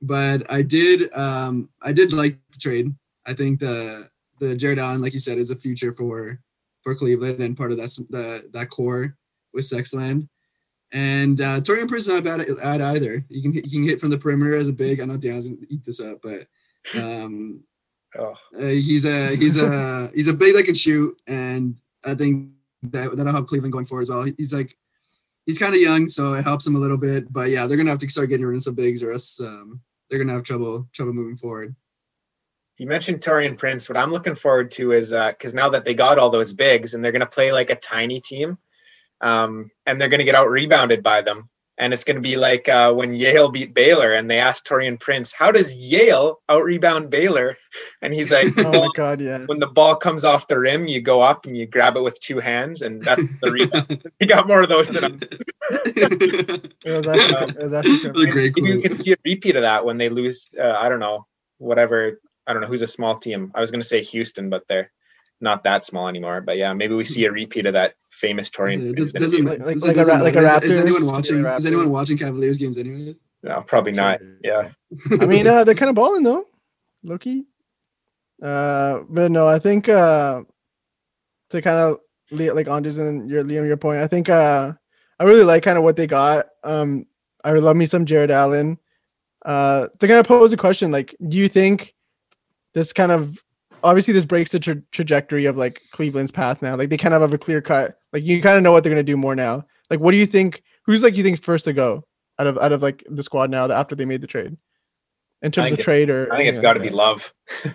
But I did um I did like the trade. I think the the Jarrett Allen, like you said, is a future for for Cleveland and part of that the that core with Sexland. And uh, Taurean Prince not bad at, either. You can you can hit from the perimeter as a big. I know Dan's gonna eat this up, but um,
oh,
uh, he's a he's a he's a big that can shoot, and I think that that'll help Cleveland going forward as well. He's like he's kind of young, so it helps him a little bit. But yeah, they're gonna have to start getting rid of some bigs, or else um, they're gonna have trouble trouble moving forward.
you mentioned Taurean Prince. What I'm looking forward to is because now that they got all those bigs and they're to play like a tiny team, um, and they're to get out rebounded by them. And it's going to be like uh, when Yale beat Baylor and they asked Taurean Prince, How does Yale out rebound Baylor? And he's like,
oh
"Well,
my god, yeah.
when the ball comes off the rim, you go up and you grab it with two hands, and that's the rebound. he got more of those than I'm.
It was actually, it was actually
great
Maybe we
quote.
could see a repeat of that when they lose. Uh, I don't know, whatever. I don't know who's a small team. I was going to say Houston, but they're not that small anymore. But yeah, maybe we see a repeat of that famous Taurean.
It
Prince
does- doesn't.
Like- like-
doesn't-
like a
doesn't
like a
matter. Is- Is, anyone watching? Is anyone watching Cavaliers games anyways?
No, probably not. Yeah.
I mean, uh, they're kind of balling though, Loki. Uh, but no, I think uh, to kind of like Anders and your Liam, your point, I think uh, I really like kind of what they got. Um, I would love me some Jarrett Allen. Uh, to kind of pose a question, like, do you think this kind of obviously this breaks the tra- trajectory of like Cleveland's path now? Like, they kind of have a clear cut. Like, you kind of know what they're gonna do more now. Like, what do you think? Who's like you think first to go out of out of like the squad now that after they made the trade? In terms of trade or
I think it's got to be love.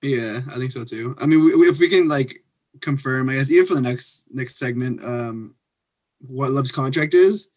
Yeah, I think so too. I mean, we, we- if we can like confirm, I guess even for the next next segment, um, what Love's contract is,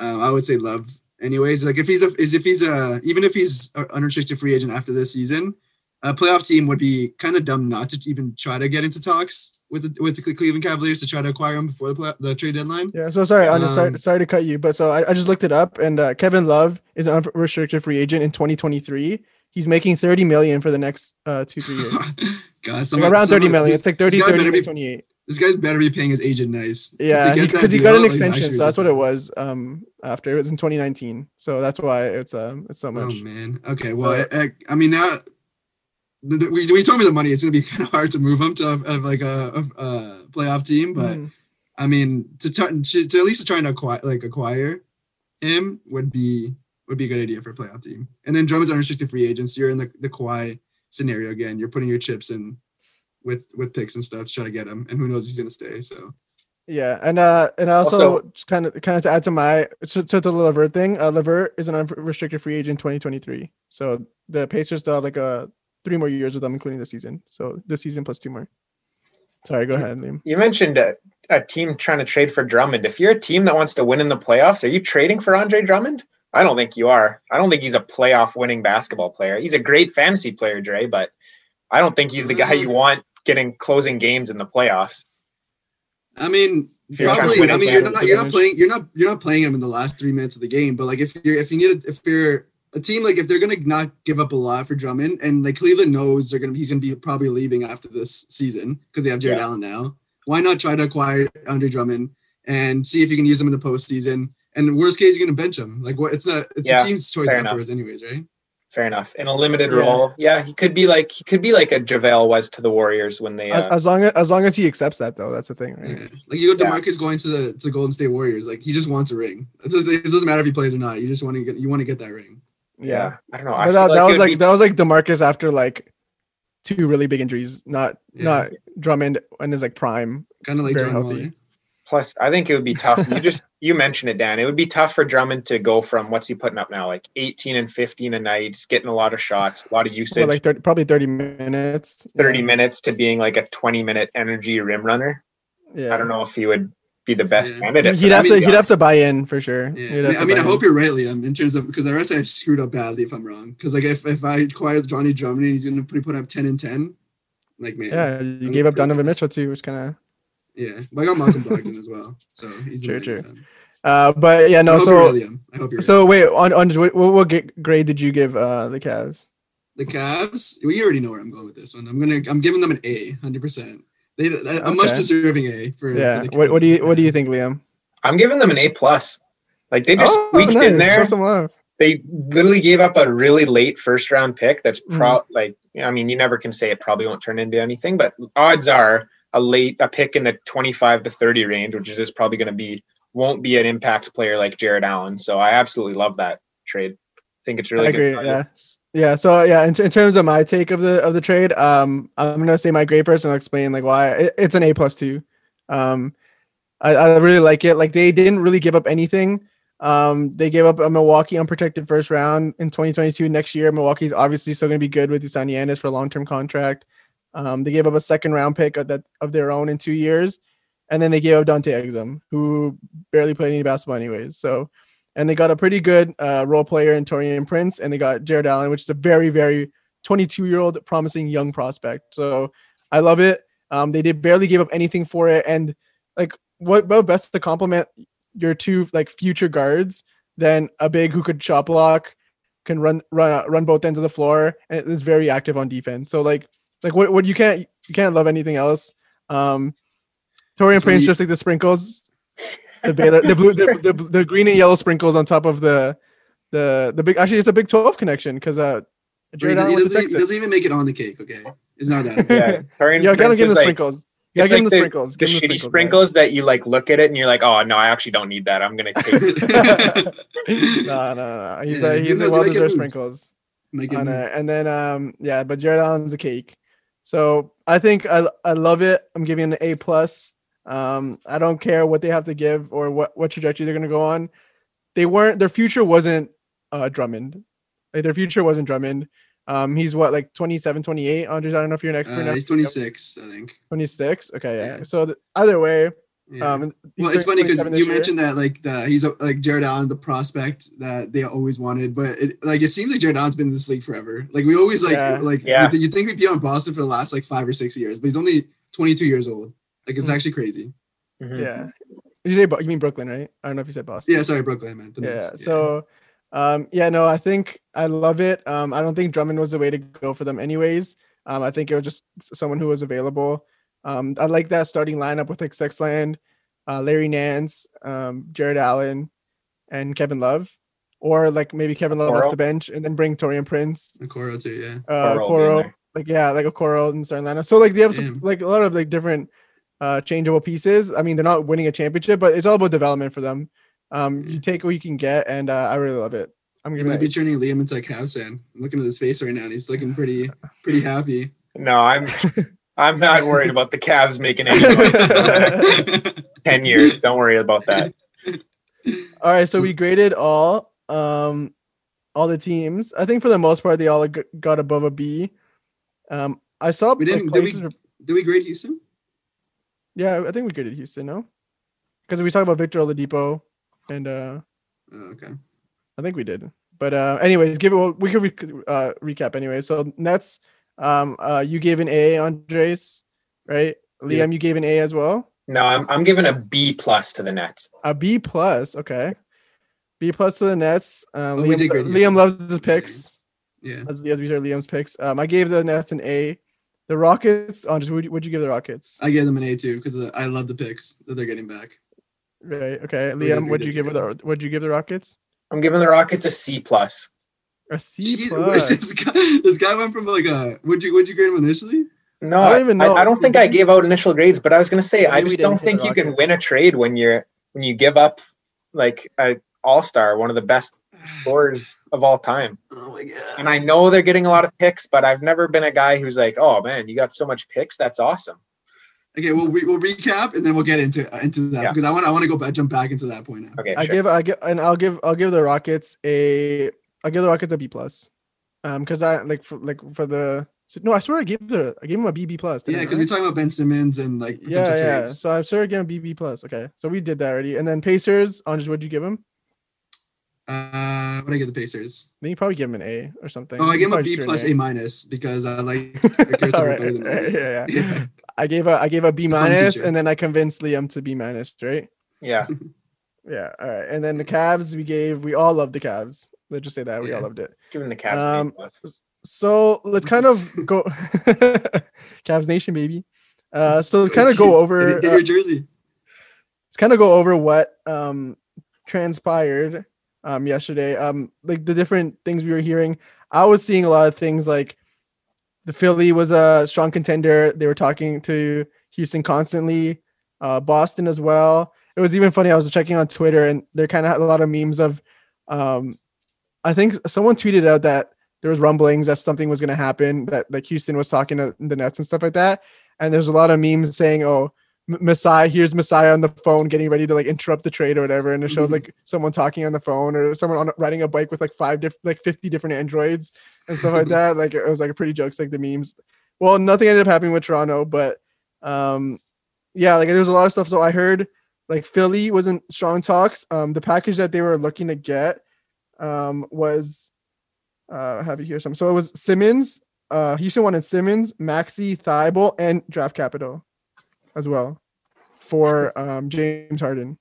um, I would say Love. Anyways, like if he's a is if he's a even if he's an unrestricted free agent after this season, a playoff team would be kind of dumb not to even try to get into talks with the, with the Cleveland Cavaliers to try to acquire him before the play, the trade deadline.
Yeah, so sorry, I'm just sorry,
Um,
sorry to cut you, but so I, I just looked it up, and uh, Kevin Love is an unrestricted free agent in 2023. He's making 30 million for the next uh, two three years,
God,
like around 30
someone-
million. It's like 30,
this guy
30,
be-
28.
This guy's better be paying his agent nice.
Yeah,
To get that
because he,
deal
got an
like,
extension, so that's what it was. Um, after it was in 2019, so that's why it's um it's so much.
Oh man. Okay. Well, I, I, I mean now the, the, we, we told me the money. It's gonna be kind of hard to move him to a, like a, a, a playoff team, but
Mhm.
I mean, to, t- to to at least try to acquire like acquire him would be would be a good idea for a playoff team. And then Drummond's unrestricted free agents. You're in the the Kawhi scenario again. You're putting your chips in with with picks and stuff to try to get him, and who knows if he's gonna stay. So
Yeah, and uh, and also,
Also-
just kind of kind of to add to my to, to the Levert thing, uh, Levert is an unrestricted free agent 2023. So the Pacers still have like uh three more years with them, including the season. So this season plus two more. Sorry, go ahead, Liam.
You mentioned a, a team trying to trade for Drummond. If you're a team that wants to win in the playoffs, are you trading for Andre Drummond? I don't think you are. I don't think he's a playoff winning basketball player. He's a great fantasy player, Dre, but I don't think he's the guy you mm. want getting closing games in the playoffs.
I mean,
you're
probably. I mean, you're not you're not playing you're not you're not playing him in the last three minutes of the game. But like if you're if you need if you're a team like if they're gonna not give up a lot for Drummond and like Cleveland knows they're gonna he's gonna be probably leaving after this season because they have Jarrett
Yeah.
Allen now. Why not try to acquire Andre Drummond and see if you can use him in the postseason? And worst case, you're gonna bench him. Like what? It's a it's
Yeah,
a team's choice afterwards, anyways, right?
Fair enough. In a limited
Yeah.
role, yeah, he could be like he could be like a JaVale was to the Warriors when they.
As,
Uh,
as long as as long as he accepts that, though, that's the thing, right?
Yeah. Like you go
Yeah.
Demarcus going to the to Golden State Warriors. Like he just wants a ring. It doesn't, it doesn't matter if he plays or not. You just want to get you want to get that ring.
Yeah, I don't know. I
But
feel
that, that was like
be-
that was like Demarcus after like two really big injuries, not
Yeah.
not Drummond in his like prime.
Kind of like
Very
John
healthy.
Wall.
Plus, I think it would be tough. You just you mentioned it, Dan. It would be tough for Drummond to go from what's he putting up now, like 18 and 15 a night, just getting a lot of shots, a lot of usage,
For like 30, probably thirty minutes.
30
yeah.
minutes to being like a 20 minute energy rim runner.
Yeah,
I don't know if he would be the best
Yeah.
candidate.
He'd
for
have
that,
to he'd have to buy in for sure.
Yeah,
He'd
I mean, I, mean, I hope
in.
you're right, Liam, in terms of because the rest I screwed up badly if I'm wrong. Because like if, if I acquired Johnny Drummond and he's gonna put put up ten and ten, like man,
Yeah, you
I'm
gave up Donovan. Mitchell too, which kind of.
yeah. But I got Malcolm Brogdon as well, so he's
True, true. Uh, but yeah, no.
hope
So
right, Liam. I hope you're right.
so wait on on what, what grade did you give uh the Cavs?
the Cavs. Well, you already know where I'm going with this one. I'm gonna I'm giving them an A, hundred percent. They a, a much deserving A for
Yeah.
For the
What what do you what do you think, Liam?
I'm giving them an A plus. Like they just squeaked in
nice. Show
there.
some love.
They literally gave up a really late first round pick. That's
Mm-hmm.
like I mean, you never can say it probably won't turn into anything, but odds are a late a pick in the 25 to 30 range, which is just probably going to be won't be an impact player like Jarrett Allen. So I absolutely love that trade. I think it's really
I agree.
good.
Yeah. Yeah. So yeah, in, in terms of my take of the of the trade, um, I'm gonna say my grade first and I'll explain like why it, it's an A plus two. Um, I, I really like it. Like they didn't really give up anything. Um, they gave up a Milwaukee unprotected first round in 2022. Next year, Milwaukee's obviously still gonna be good with Giannis for a long term contract. Um, they gave up a second round pick of that of their own in two years, and then they gave up Dante Exum, who barely played any basketball anyways. So and they got a pretty good uh, role player in Taurean Prince, and they got Jarrett Allen, which is a very, very 22 year old promising young prospect. So I love it. Um, they did barely give up anything for it, and like what, what best to compliment your two like future guards than a big who could shot block, can run run run both ends of the floor, and is very active on defense. So like like what what you can't you can't love anything else. Um,
Taurean
Prince
you-
just like the sprinkles the Baylor, the blue, the, the, the green and yellow sprinkles on top of the the the big. Actually, it's a Big Twelve connection because uh,
Wait,
Jarrett
he,
Allen went
doesn't, he doesn't even make it on the cake. Okay, it's not that.
Yeah, Taurean
Yeah, gotta
Prince
give him the
like-
sprinkles. Yeah,
it's
give him
like
the
the-
sprinkles.
the
Give him
shitty
guys.
sprinkles that you like look at it and you're like, oh no, I actually don't need that. I'm gonna take.
no, no, no. He's
Yeah,
a he's a well deserved sprinkles
Make
on
move.
And then um yeah, but Jarrett Allen's a cake. So I think I I love it. I'm giving it an A plus. Um, I don't care what they have to give or what what trajectory they're gonna go on. They weren't their future wasn't uh Drummond. Like their future wasn't Drummond. Um, he's what like 27, 28. Andres, I don't know if you're an expert.
Uh, he's 26, I think.
26. Okay, yeah.
Yeah.
So th- either way,
Yeah.
um,
well, it's funny because you
year.
mentioned that like the, he's a, like Jarrett Allen, the prospect that they always wanted, but it, like it seems like Jarrett Allen's been in this league forever. Like we always like
Yeah.
like
Yeah.
you think we'd be on Boston for the last like five or six years, but he's only 22 years old. Like it's
Mhm.
actually crazy.
Mhm.
Yeah. You say you mean Brooklyn, right? I don't know if you said Boston.
Yeah, sorry, Brooklyn. I meant the
yeah. So, um, yeah, no, I think I love it. Um, I don't think Drummond was the way to go for them, anyways. Um, I think it was just someone who was available. Um, I like that starting lineup with like Sexland, uh, Larry Nance, um, Jarrett Allen, and Kevin Love, or like maybe Kevin Love
Coro.
off the bench and then bring Taurean Prince,
And Coro too. Yeah.
uh,
Coro being
Coro,
there.
like yeah, like Okoro and Starlana. So like they have some, like a lot of like different uh changeable pieces. I mean, they're not winning a championship, but it's all about development for them. Um, you take what you can get, and uh, I really love it. I'm
gonna be
it.
turning Liam into a Cavs fan. I'm looking at his face right now, and he's looking pretty, pretty happy.
No, I'm I'm not worried about the Cavs making any noise in the next ten years. Don't worry about that.
All right, so we graded all um all the teams. I think for the most part they all got above a B. Um, I saw
We didn't- did we-
places where-
Do we grade Houston?
Yeah, I think we graded Houston, no? Because we talked about Victor Oladipo, and uh,
Oh, okay.
I think we did. But uh, anyways, give it. well, We could re- uh, recap anyway. So Nets, um, uh, you gave an A, Andres, right? Liam,
Yeah.
you gave an A as well.
No, I'm I'm giving a B plus to the Nets.
A B plus, okay. B plus to the Nets. Um,
Oh,
Liam, Liam loves his picks.
Yeah.
As, as these are Liam's picks. Um, I gave the Nets an A. The Rockets, Andres, would would you give the Rockets?
I gave them an A too because uh, I love the picks that they're getting back.
right. Okay. Liam, what'd you give the What'd you give the Rockets?
I'm giving the Rockets a C plus.
A C plus.
This guy, this guy went from like a. Would you would you grade him initially?
No,
I
I
don't
don't,
even
I,
know.
I don't think I gave out initial grades, but I was gonna say I
Maybe we
just don't think you can win a trade when you're when you give up like a all star, one of the best scorers of all time.
Oh my god.
And I know they're getting a lot of picks, but I've never been a guy who's like, "Oh man, you got so much picks. That's awesome."
Okay, well we, we'll recap and then we'll get into uh, into that
Yeah.
because I want I want to go back jump back into that point now.
Okay,
I
sure.
give I give and I'll give I'll give the Rockets a I'll give the Rockets a B plus. Um, because I like for like for the so, no, I swear I gave the I gave him a BB plus.
Yeah, because
I?
we're talking about Ben Simmons and like potential
yeah, yeah.
trades.
So I'm sure I gave him BB plus. Okay, so we did that already. And then Pacers, Andres, what'd you give him?
Uh, what did I get the Pacers?
Then you probably give him an A or something.
Oh, I
You
gave him a
probably
B
just
plus A minus because I like Kirsten
All right,
better than
right, yeah, yeah.
Yeah.
I gave a I gave a B
The fun
minus,
teacher.
and then I convinced Liam to B minus, right?
yeah,
Yeah. All right. And then the Cavs, we gave we all loved the Cavs. Let's just say that we all loved it.
giving the Cavs
Um,
A plus.
So let's kind of go Cavs Nation, baby. Uh, so let's kind of go over.
Did
uh,
your jersey?
let's kind of go over what um transpired um yesterday. Um, like the different things we were hearing. I was seeing a lot of things like the Philly was a strong contender. They were talking to Houston constantly. Uh, Boston as well. It was even funny. I was checking on Twitter, and there kind of had a lot of memes of. Um, I think someone tweeted out that there was rumblings that something was going to happen. That like Houston was talking to the Nets and stuff like that. And there's a lot of memes saying, "Oh, Masai, here's Masai on the phone getting ready to like interrupt the trade or whatever," and it shows
Mhm.
like someone talking on the phone or someone on riding a bike with like five different, like fifty different androids and stuff like that. Like it was like a pretty jokes, like the memes. Well, nothing ended up happening with Toronto, but um, yeah, like there was a lot of stuff. So I heard like Philly wasn't strong talks. Um, the package that they were looking to get um was uh I have it here some. So it was Simmons, uh Houston wanted Simmons, Maxey, Thybulle, and draft capital as well for um James Harden.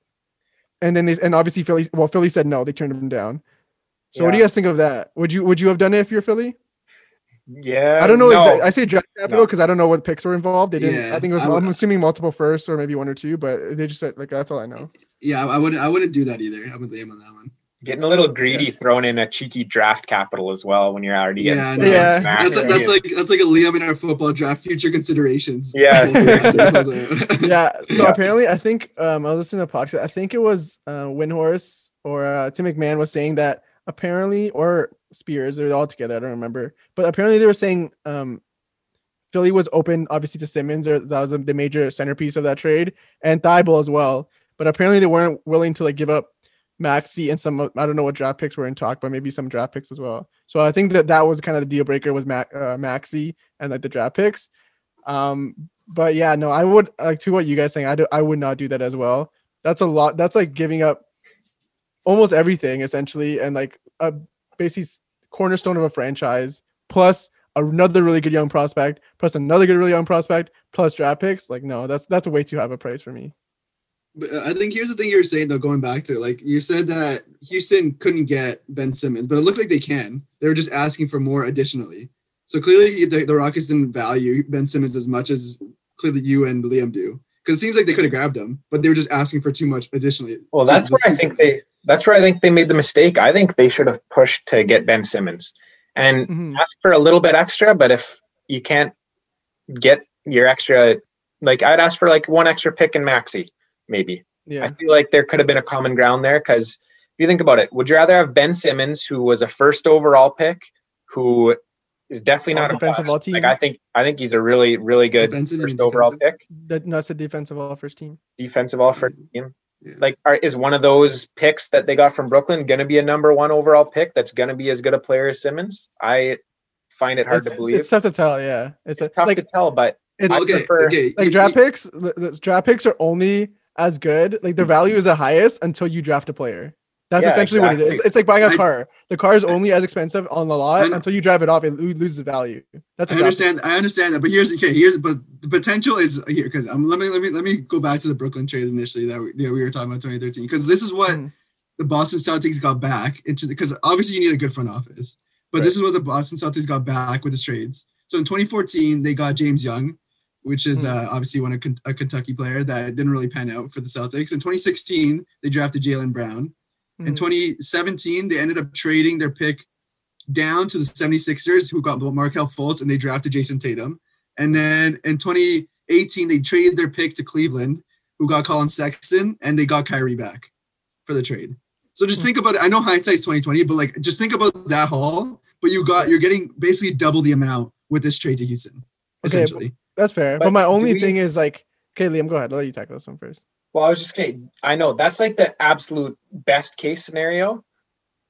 And then they and obviously Philly well Philly said no, they turned him down. So what do you guys think of that? Would you would you have done it if you're Philly?
Yeah,
I don't know.
no.
Exactly. I say draft capital
No.
because I don't know what picks were involved. They didn't.
Yeah,
I think it was.
I would-
I'm assuming multiple firsts or maybe one or two, but they just said like that's all I know.
Yeah, I wouldn't I wouldn't do that either. I'm with Liam on that one.
Getting a little greedy, throwing in a cheeky draft capital as well when you're already getting
Yeah,
fucking
Yeah.
smacked.
That's that's like that's like a Liam in our football draft future considerations.
Yeah.
yeah. So
Yeah.
apparently, I think um, I was listening to a podcast. I think it was uh, Windhorst or uh, Tim McMahon was saying that apparently, or Spears, they're all together. I don't remember, but apparently they were saying um, Philly was open, obviously, to Simmons, or that was the major centerpiece of that trade, and Thybulle as well. But apparently, they weren't willing to like give up Maxey and some. I don't know what draft picks were in talk, but maybe some draft picks as well. So I think that that was kind of the deal breaker was Ma- uh, Maxey and like the draft picks. Um, but yeah, no, I would like to what you guys saying. I do, I would not do that as well. That's a lot. That's like giving up almost everything essentially, and like a basically cornerstone of a franchise plus another really good young prospect plus another good really young prospect plus draft picks. Like no, that's that's way too high of a price for me.
But uh, I think here's the thing you were saying though, going back to it, like you said that Houston couldn't get Ben Simmons, but it looked like they can. They were just asking for more additionally. So clearly the, the Rockets didn't value Ben Simmons as much as clearly you and Liam do. Because it seems like they could have grabbed him, but they were just asking for too much additionally.
Well,
to-
that's where I
two
think they that's where I think they made the mistake. I think they should have pushed to get Ben Simmons and
Mhm.
ask for a little bit extra. But if you can't get your extra. Like I'd ask for like one extra pick in Maxey, maybe. I feel like there could have been a common ground there because if you think about it, would you rather have Ben Simmons, who was a first overall pick, who is definitely not a
Defensive all team.
Like I think I think he's a really really good
Offensive and
first overall pick,
That, that's a defensive all first team.
defensive all first mm-hmm. team.
Yeah.
Like, are, is one of those picks that they got from Brooklyn going to be a number one overall pick that's going to be as good a player as Simmons? I find it hard
it's,
to believe.
It's tough to tell. Yeah. It's,
It's
a,
tough
like
to tell, but
it's
I
okay,
prefer-
okay.
like draft picks. The, the draft picks are only as good. Like their value is the highest until you draft a player. That's
Yeah,
essentially what it is. It's like buying a
I-
car. The car is only as expensive on the lot until you drive it off. It lo- loses value. That's
I understand. I understand that, but here's okay. Here's but the potential is here because um, let me let me let me go back to the Brooklyn trade initially that we, you know, we were talking about 2013 because this is what
Mhm.
the Boston Celtics got back into because obviously you need a good front office, but this is what the Boston Celtics got back with the trades. So in 2014 they got James Young, which is
Mhm.
uh, obviously one a, a Kentucky player that didn't really pan out for the Celtics. In 2016 they drafted Jaylen Brown. In
Mhm.
2017, they ended up trading their pick down to the 76ers, who got Markelle Fultz, and they drafted Jayson Tatum. And then in 2018, they traded their pick to Cleveland, who got Collin Sexton, and they got Kyrie back for the trade. So just
Hmm.
think about it. I know hindsight's 2020, but like just think about that haul. But you got you're getting basically double the amount with this trade to Houston,
Okay,
essentially.
That's fair. But,
But
my only
we-
thing is like, okay, Liam, go ahead. I'll let you tackle this one first.
Well, I was just saying, I know that's like the absolute best case scenario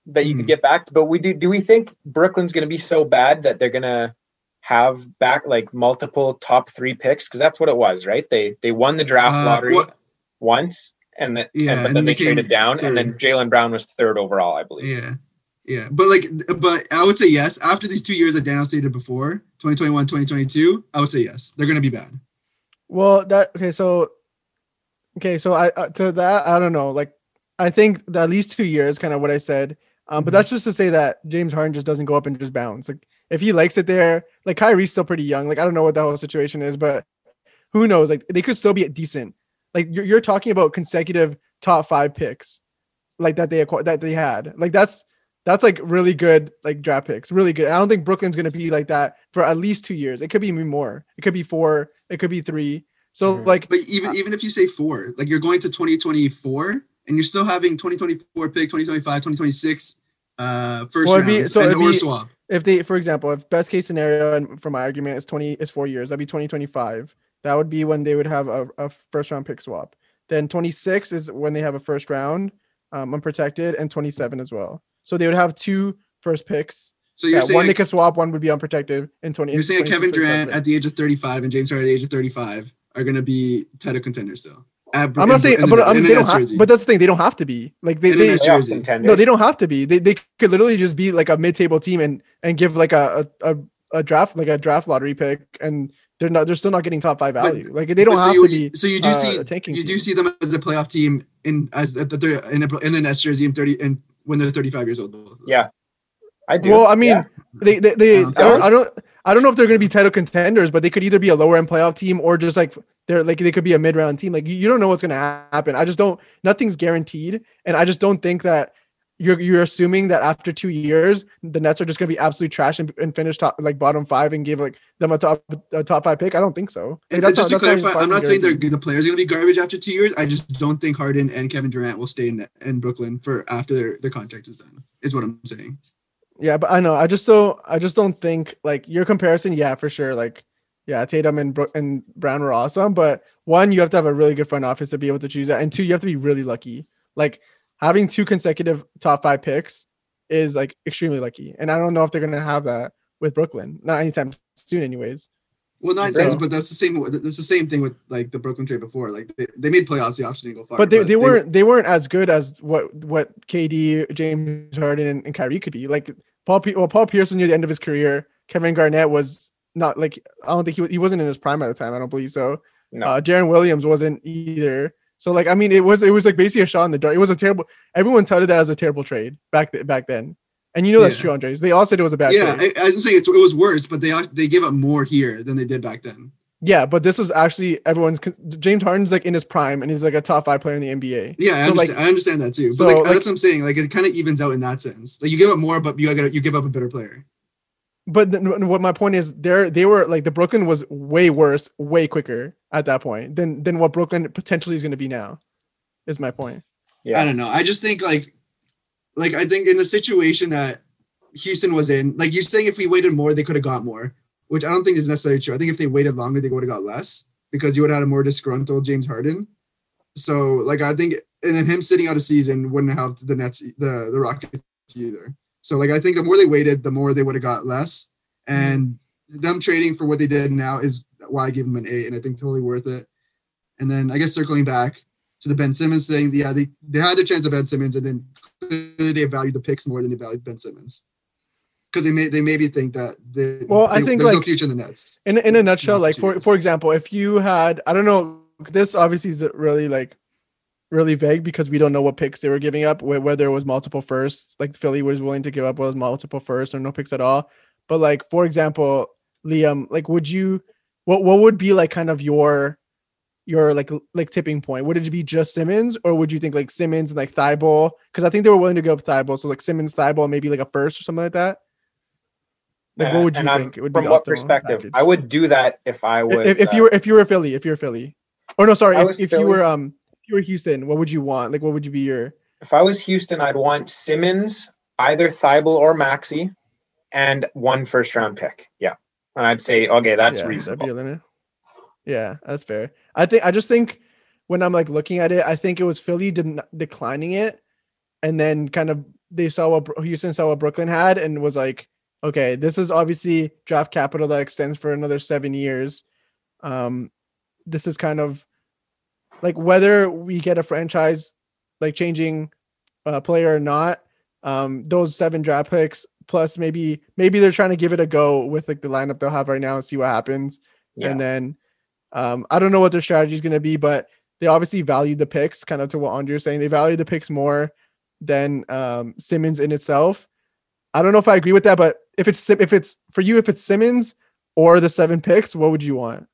that you could
Mhm.
get back. But we do. Do we think Brooklyn's going to be so bad that they're going to have back like multiple top three picks? Because that's what it was, right? They they won the draft
Uh,
lottery
what-
once, and, the,
Yeah,
and but
and
then
they
they traded down, and then. Jaylen Brown was third overall, I believe.
Yeah. Yeah. But like, but I would say yes. After these two years that Daniel stated before, 2021, 2022, I would say yes. They're going to be bad.
Well, that okay. So, okay, so I uh, to that I don't know. Like, I think that at least two years, kind of what I said. Um, but
Mhm.
that's just to say that James Harden just doesn't go up and just bounce. Like, if he likes it there, like Kyrie's still pretty young. Like, I don't know what the whole situation is, but who knows? Like, they could still be decent. Like, you're, you're talking about consecutive top five picks, like that they acquired that they had. Like, that's that's like really good, like draft picks, really good. I don't think Brooklyn's gonna be like that for at least two years. It could be even more. It could be four. It could be three. So
Mhm.
like
But even even if you say four, like you're going to 2024 and you're still having 2024 pick, 2025, 2026 uh first
Well, it'd be- so
and or
be-
swap.
if they for example if best case scenario and for my argument is 20 is four years that'd be 2025 that would be when they would have a, a first round pick swap then 26 is when they have a first round um, unprotected and 27 as well so they would have two first picks
So you're
yeah,
saying
one they could swap one would be unprotected in 20
you're saying Kevin Durant at the age of 35 and James Harden at the age of 35 are going to be title contenders still. At-
i'm not
in-
saying
in
but
the-
I mean, they don't
Nets
have, but that's the thing they don't have to be like they,
In
they
the Nets
Playoff
jersey.
contenders.
no they don't have to be they, they could literally just be like a mid-table team and and give like a a, a, a draft like a draft lottery pick and they're not they're still not getting top five
But-
value like they don't
But
have
so
to be
So you do
uh,
see
a tanking
you do
team.
see them as a playoff team in as that they're in a, in the Nets jersey in 30 and when they're 35 years old. both.
Yeah. I do.
Well, I mean,
Yeah.
they they, they I,
Um,
don't, I don't I don't know if they're going to be title contenders, but they could either be a lower end playoff team or just like they're like they could be a mid round team. Like you, you don't know what's going to happen. I just don't. Nothing's guaranteed, and I just don't think that you're you're assuming that after two years the Nets are just going to be absolute trash and, and finish top like bottom five and give like them a top a top five pick. I don't think so. Like,
just
not-
to clarify, I'm not saying they're the players are going to be garbage after two years. I just don't think Harden and Kevin Durant will stay in the, in Brooklyn for after their, their contract is done. Is what I'm saying.
Yeah, but I know. I just don't. I just don't think like your comparison. Yeah, for sure. Like, yeah, Tatum and Bro- and Brown were awesome, but one, you have to have a really good front office to be able to choose that, and two, you have to be really lucky. Like having two consecutive top five picks is like extremely lucky, and I don't know if they're gonna have that with Brooklyn. Not anytime soon, anyways.
Well, nine
Bro.
times, but that's the same. That's the same thing with like the Brooklyn trade before. Like they, they made playoffs, the option didn't go far.
But they, they weren't they weren't as good as what what KD, James Harden, and, and Kyrie could be. Like Paul, Pe- well, Paul Pierce near the end of his career. Kevin Garnett was not like I don't think he wa- he wasn't in his prime at the time. I don't believe so.
No.
Uh, Deron Williams wasn't either. So like I mean, it was it was like basically a shot in the dark. It was a terrible. Everyone touted that as a terrible trade back th- back then, and you know that's
Yeah.
true, Andres. They all said it was a bad
Yeah,
trade.
I, I was saying it's, it was worse, but they they gave up more here than they did back then.
Yeah, but this was actually everyone's. James Harden's like in his prime, and he's like a top five player in the NBA.
Yeah, I
So, like-
understand. I understand that too.
so,
But like,
like-
that's what I'm saying. Like it kind of evens out in that sense. Like you give up more, but you you give up a better player.
but th- what my point is, there they were like the Brooklyn was way worse, way quicker at that point than than what Brooklyn potentially is going to be now. Is my point. Yeah.
I don't know. I just think like, like I think in the situation that Houston was in, like you're saying, if we waited more, they could have got more, which I don't think is necessarily true. I think if they waited longer, they would have got less because you would have had a more disgruntled James Harden. So like I think, and then him sitting out a season wouldn't help the Nets, the the Rockets either. So like I think the more they waited, the more they would have got less. And them trading for what they did now is why I give them an eight, and I think totally worth it. And then I guess circling back to the Ben Simmons thing, yeah, they, they had their chance of Ben Simmons, and then clearly they valued the picks more than they valued Ben Simmons. Because they may they maybe think that they,
Well, I
they-
think,
there's no future in the Nets.
in in a nutshell, like for for example, if you had, I don't know, this obviously is really like really vague because we don't know what picks they were giving up, whether it was multiple firsts, like Philly was willing to give up was multiple firsts or no picks at all. But like for example, Liam, like would you, what what would be like kind of your your like like tipping point? Would it be just Simmons or would you think like Simmons and like Thybulle? Because I think they were willing to go up Thybulle, so like Simmons, Thybulle, maybe like a first or something like that. Like what would you think? It would be
from what perspective?
package?
I would do that if I was.
if, if
uh,
you were if you were a Philly, if you're a Philly, or no, sorry, if, if you were um if you were Houston, what would you want? Like, what would you be your?
if I was Houston, I'd want Simmons, either Thybulle or Maxey, and one first round pick. Yeah, and I'd say okay, that's
yeah, that'd
reasonable.
be your limit. Yeah, that's fair. I think I just think when I'm like looking at it, I think it was Philly didn't declining it, and then kind of they saw what Houston saw what Brooklyn had and was like, okay, this is obviously draft capital that extends for another seven years. Um, this is kind of like whether we get a franchise like changing uh, player or not. Um, those seven draft picks plus maybe maybe they're trying to give it a go with like the lineup they'll have right now and see what happens.
Yeah.
And then um, I don't know what their strategy is going to be, but they obviously valued the picks, kind of to what Andre was saying. They valued the picks more than um, Simmons in itself. I don't know if I agree with that, but if it's Sim- if it's for you, if it's Simmons or the seven picks, what would you want?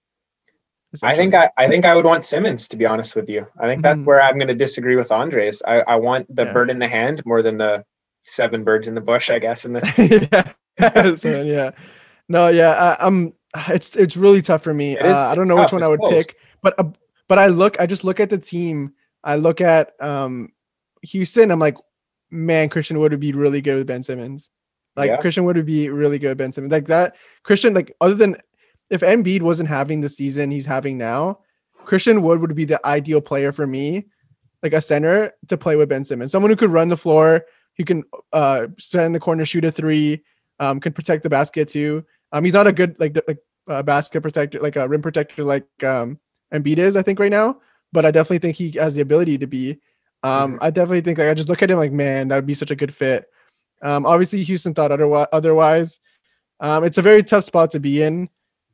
I think I, I think I would want Simmons to be honest with you. I think that's
Mhm.
where I'm going to disagree with Andres. I, I want the
Yeah.
bird in the hand more than the seven birds in the bush. I guess in this.
yeah. so, yeah. No, yeah. I, I'm. It's it's really tough for me. Uh, I don't know
tough,
which one I would
close.
pick, but uh, but I look. I just look at the team. I look at um Houston. I'm like, man, Christian Wood would be really good with Ben Simmons. Like
Yeah.
Christian Wood would be really good with Ben Simmons. Like that. Christian, like other than if Embiid wasn't having the season he's having now, Christian Wood would be the ideal player for me, like a center to play with Ben Simmons. Someone who could run the floor, who can uh stand in the corner, shoot a three, um, can protect the basket too. Um, he's not a good like like uh, basket protector, like a rim protector, like um Embiid is, I think right now. But I definitely think he has the ability to be. Um,
Mhm.
I definitely think like I just look at him like, man, that would be such a good fit. Um, obviously Houston thought otherwise. Otherwise, um, it's a very tough spot to be in,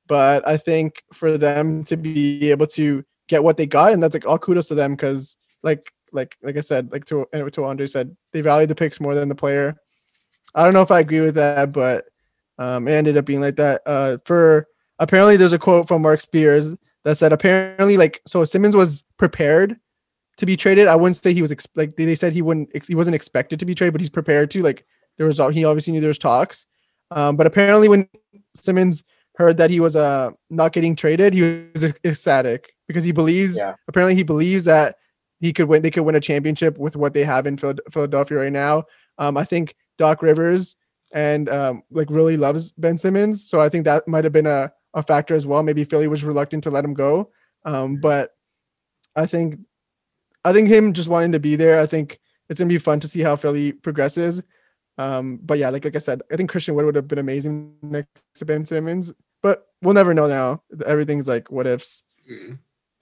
but I think for them to be able to get what they got, and that's like all kudos to them because like like like I said, like to and to Andre said, they value the picks more than the player. I don't know if I agree with that, but um, it ended up being like that. Uh, for apparently, there's a quote from Marc Spears that said apparently like so Simmons was prepared to be traded. I wouldn't say he was ex- like they, they said he wouldn't ex- he wasn't expected to be traded, but he's prepared to. Like there was he obviously knew there was talks, um, but apparently when Simmons heard that he was uh not getting traded, he was ecstatic because he believes
Yeah.
apparently he believes that he could win they could win a championship with what they have in Philadelphia right now. Um, I think Doc Rivers and um, like really loves Ben Simmons, so I think that might have been a, a factor as well. Maybe Philly was reluctant to let him go, um, but I think I think him just wanting to be there. I think it's gonna be fun to see how Philly progresses. Um, but yeah, like like I said, I think Christian Wood would have been amazing next to Ben Simmons, but we'll never know now. Everything's like what ifs.
Yeah.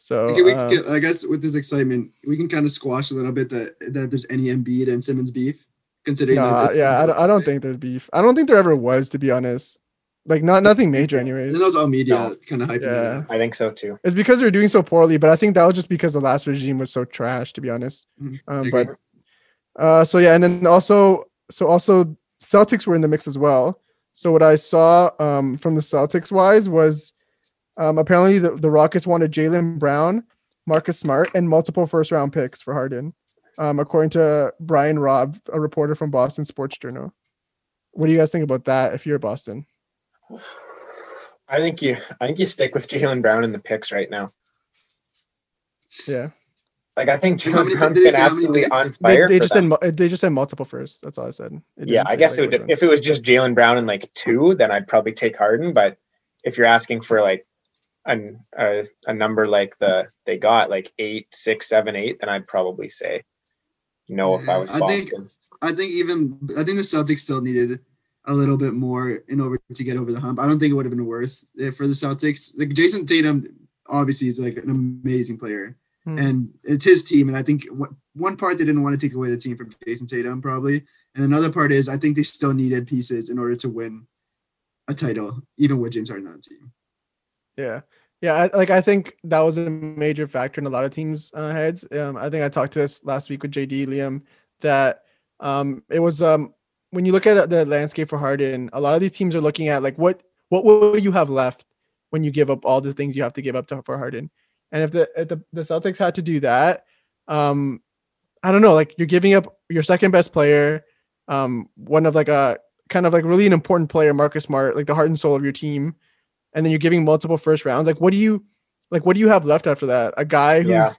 So
Okay, we can, I guess with this excitement, we can kind of squash a little bit that that there's any Embiid and Simmons beef, considering. that
nah,
that's
yeah, I don't, I don't think there's beef. I don't think there ever was, to be honest. Like not nothing major,
And
anyways.
that was all media
No.
kind of hyping.
Yeah.
Yeah.
I think so too.
It's because they're doing so poorly, but I think that was just because the last regime was so trash, to be honest.
Mhm.
Um, but. Uh, so yeah, and then also, so also Celtics were in the mix as well. So what I saw um, from the Celtics wise was um, apparently the, the Rockets wanted Jaylen Brown, Marcus Smart, and multiple first round picks for Harden, um, according to Brian Robb, a reporter from Boston Sports Journal. What do you guys think about that? If you're Boston,
I think you I think you stick with Jaylen Brown in the picks right now.
Yeah.
Like I think Jaylen
many-
Brown's
did they
been
say how many
absolutely on fire.
they
for
just
them.
said they just said multiple first. That's all I said. It
Yeah, I guess
like,
it would. If it was just Jaylen Brown and like two, then I'd probably take Harden. But if you're asking for like an, a a number like the they got like eight, six, seven, eight, then I'd probably say no if I
Yeah,
was
I
Boston.
think- I think even I think the Celtics still needed a little bit more in order to get over the hump. I don't think it would have been worth it for the Celtics. Like Jayson Tatum, obviously, is like an amazing player,
Hmm.
and it's his team. And I think what, one part they didn't want to take away the team from Jayson Tatum, probably, and another part is I think they still needed pieces in order to win a title, even with James Harden on the team.
Yeah. Yeah, I, like I think that was a major factor in a lot of teams' uh, heads. Um, I think I talked to this last week with JD Liam that um, it was um, when you look at the landscape for Harden, a lot of these teams are looking at like what what will you have left when you give up all the things you have to give up to for Harden, and if the if the, the Celtics had to do that, um, I don't know, like you're giving up your second best player, um, one of like a kind of like really an important player, Marcus Smart, like the heart and soul of your team and then you're giving multiple first rounds. Like, what do you like? What do you have left after that? A guy who's
Yeah.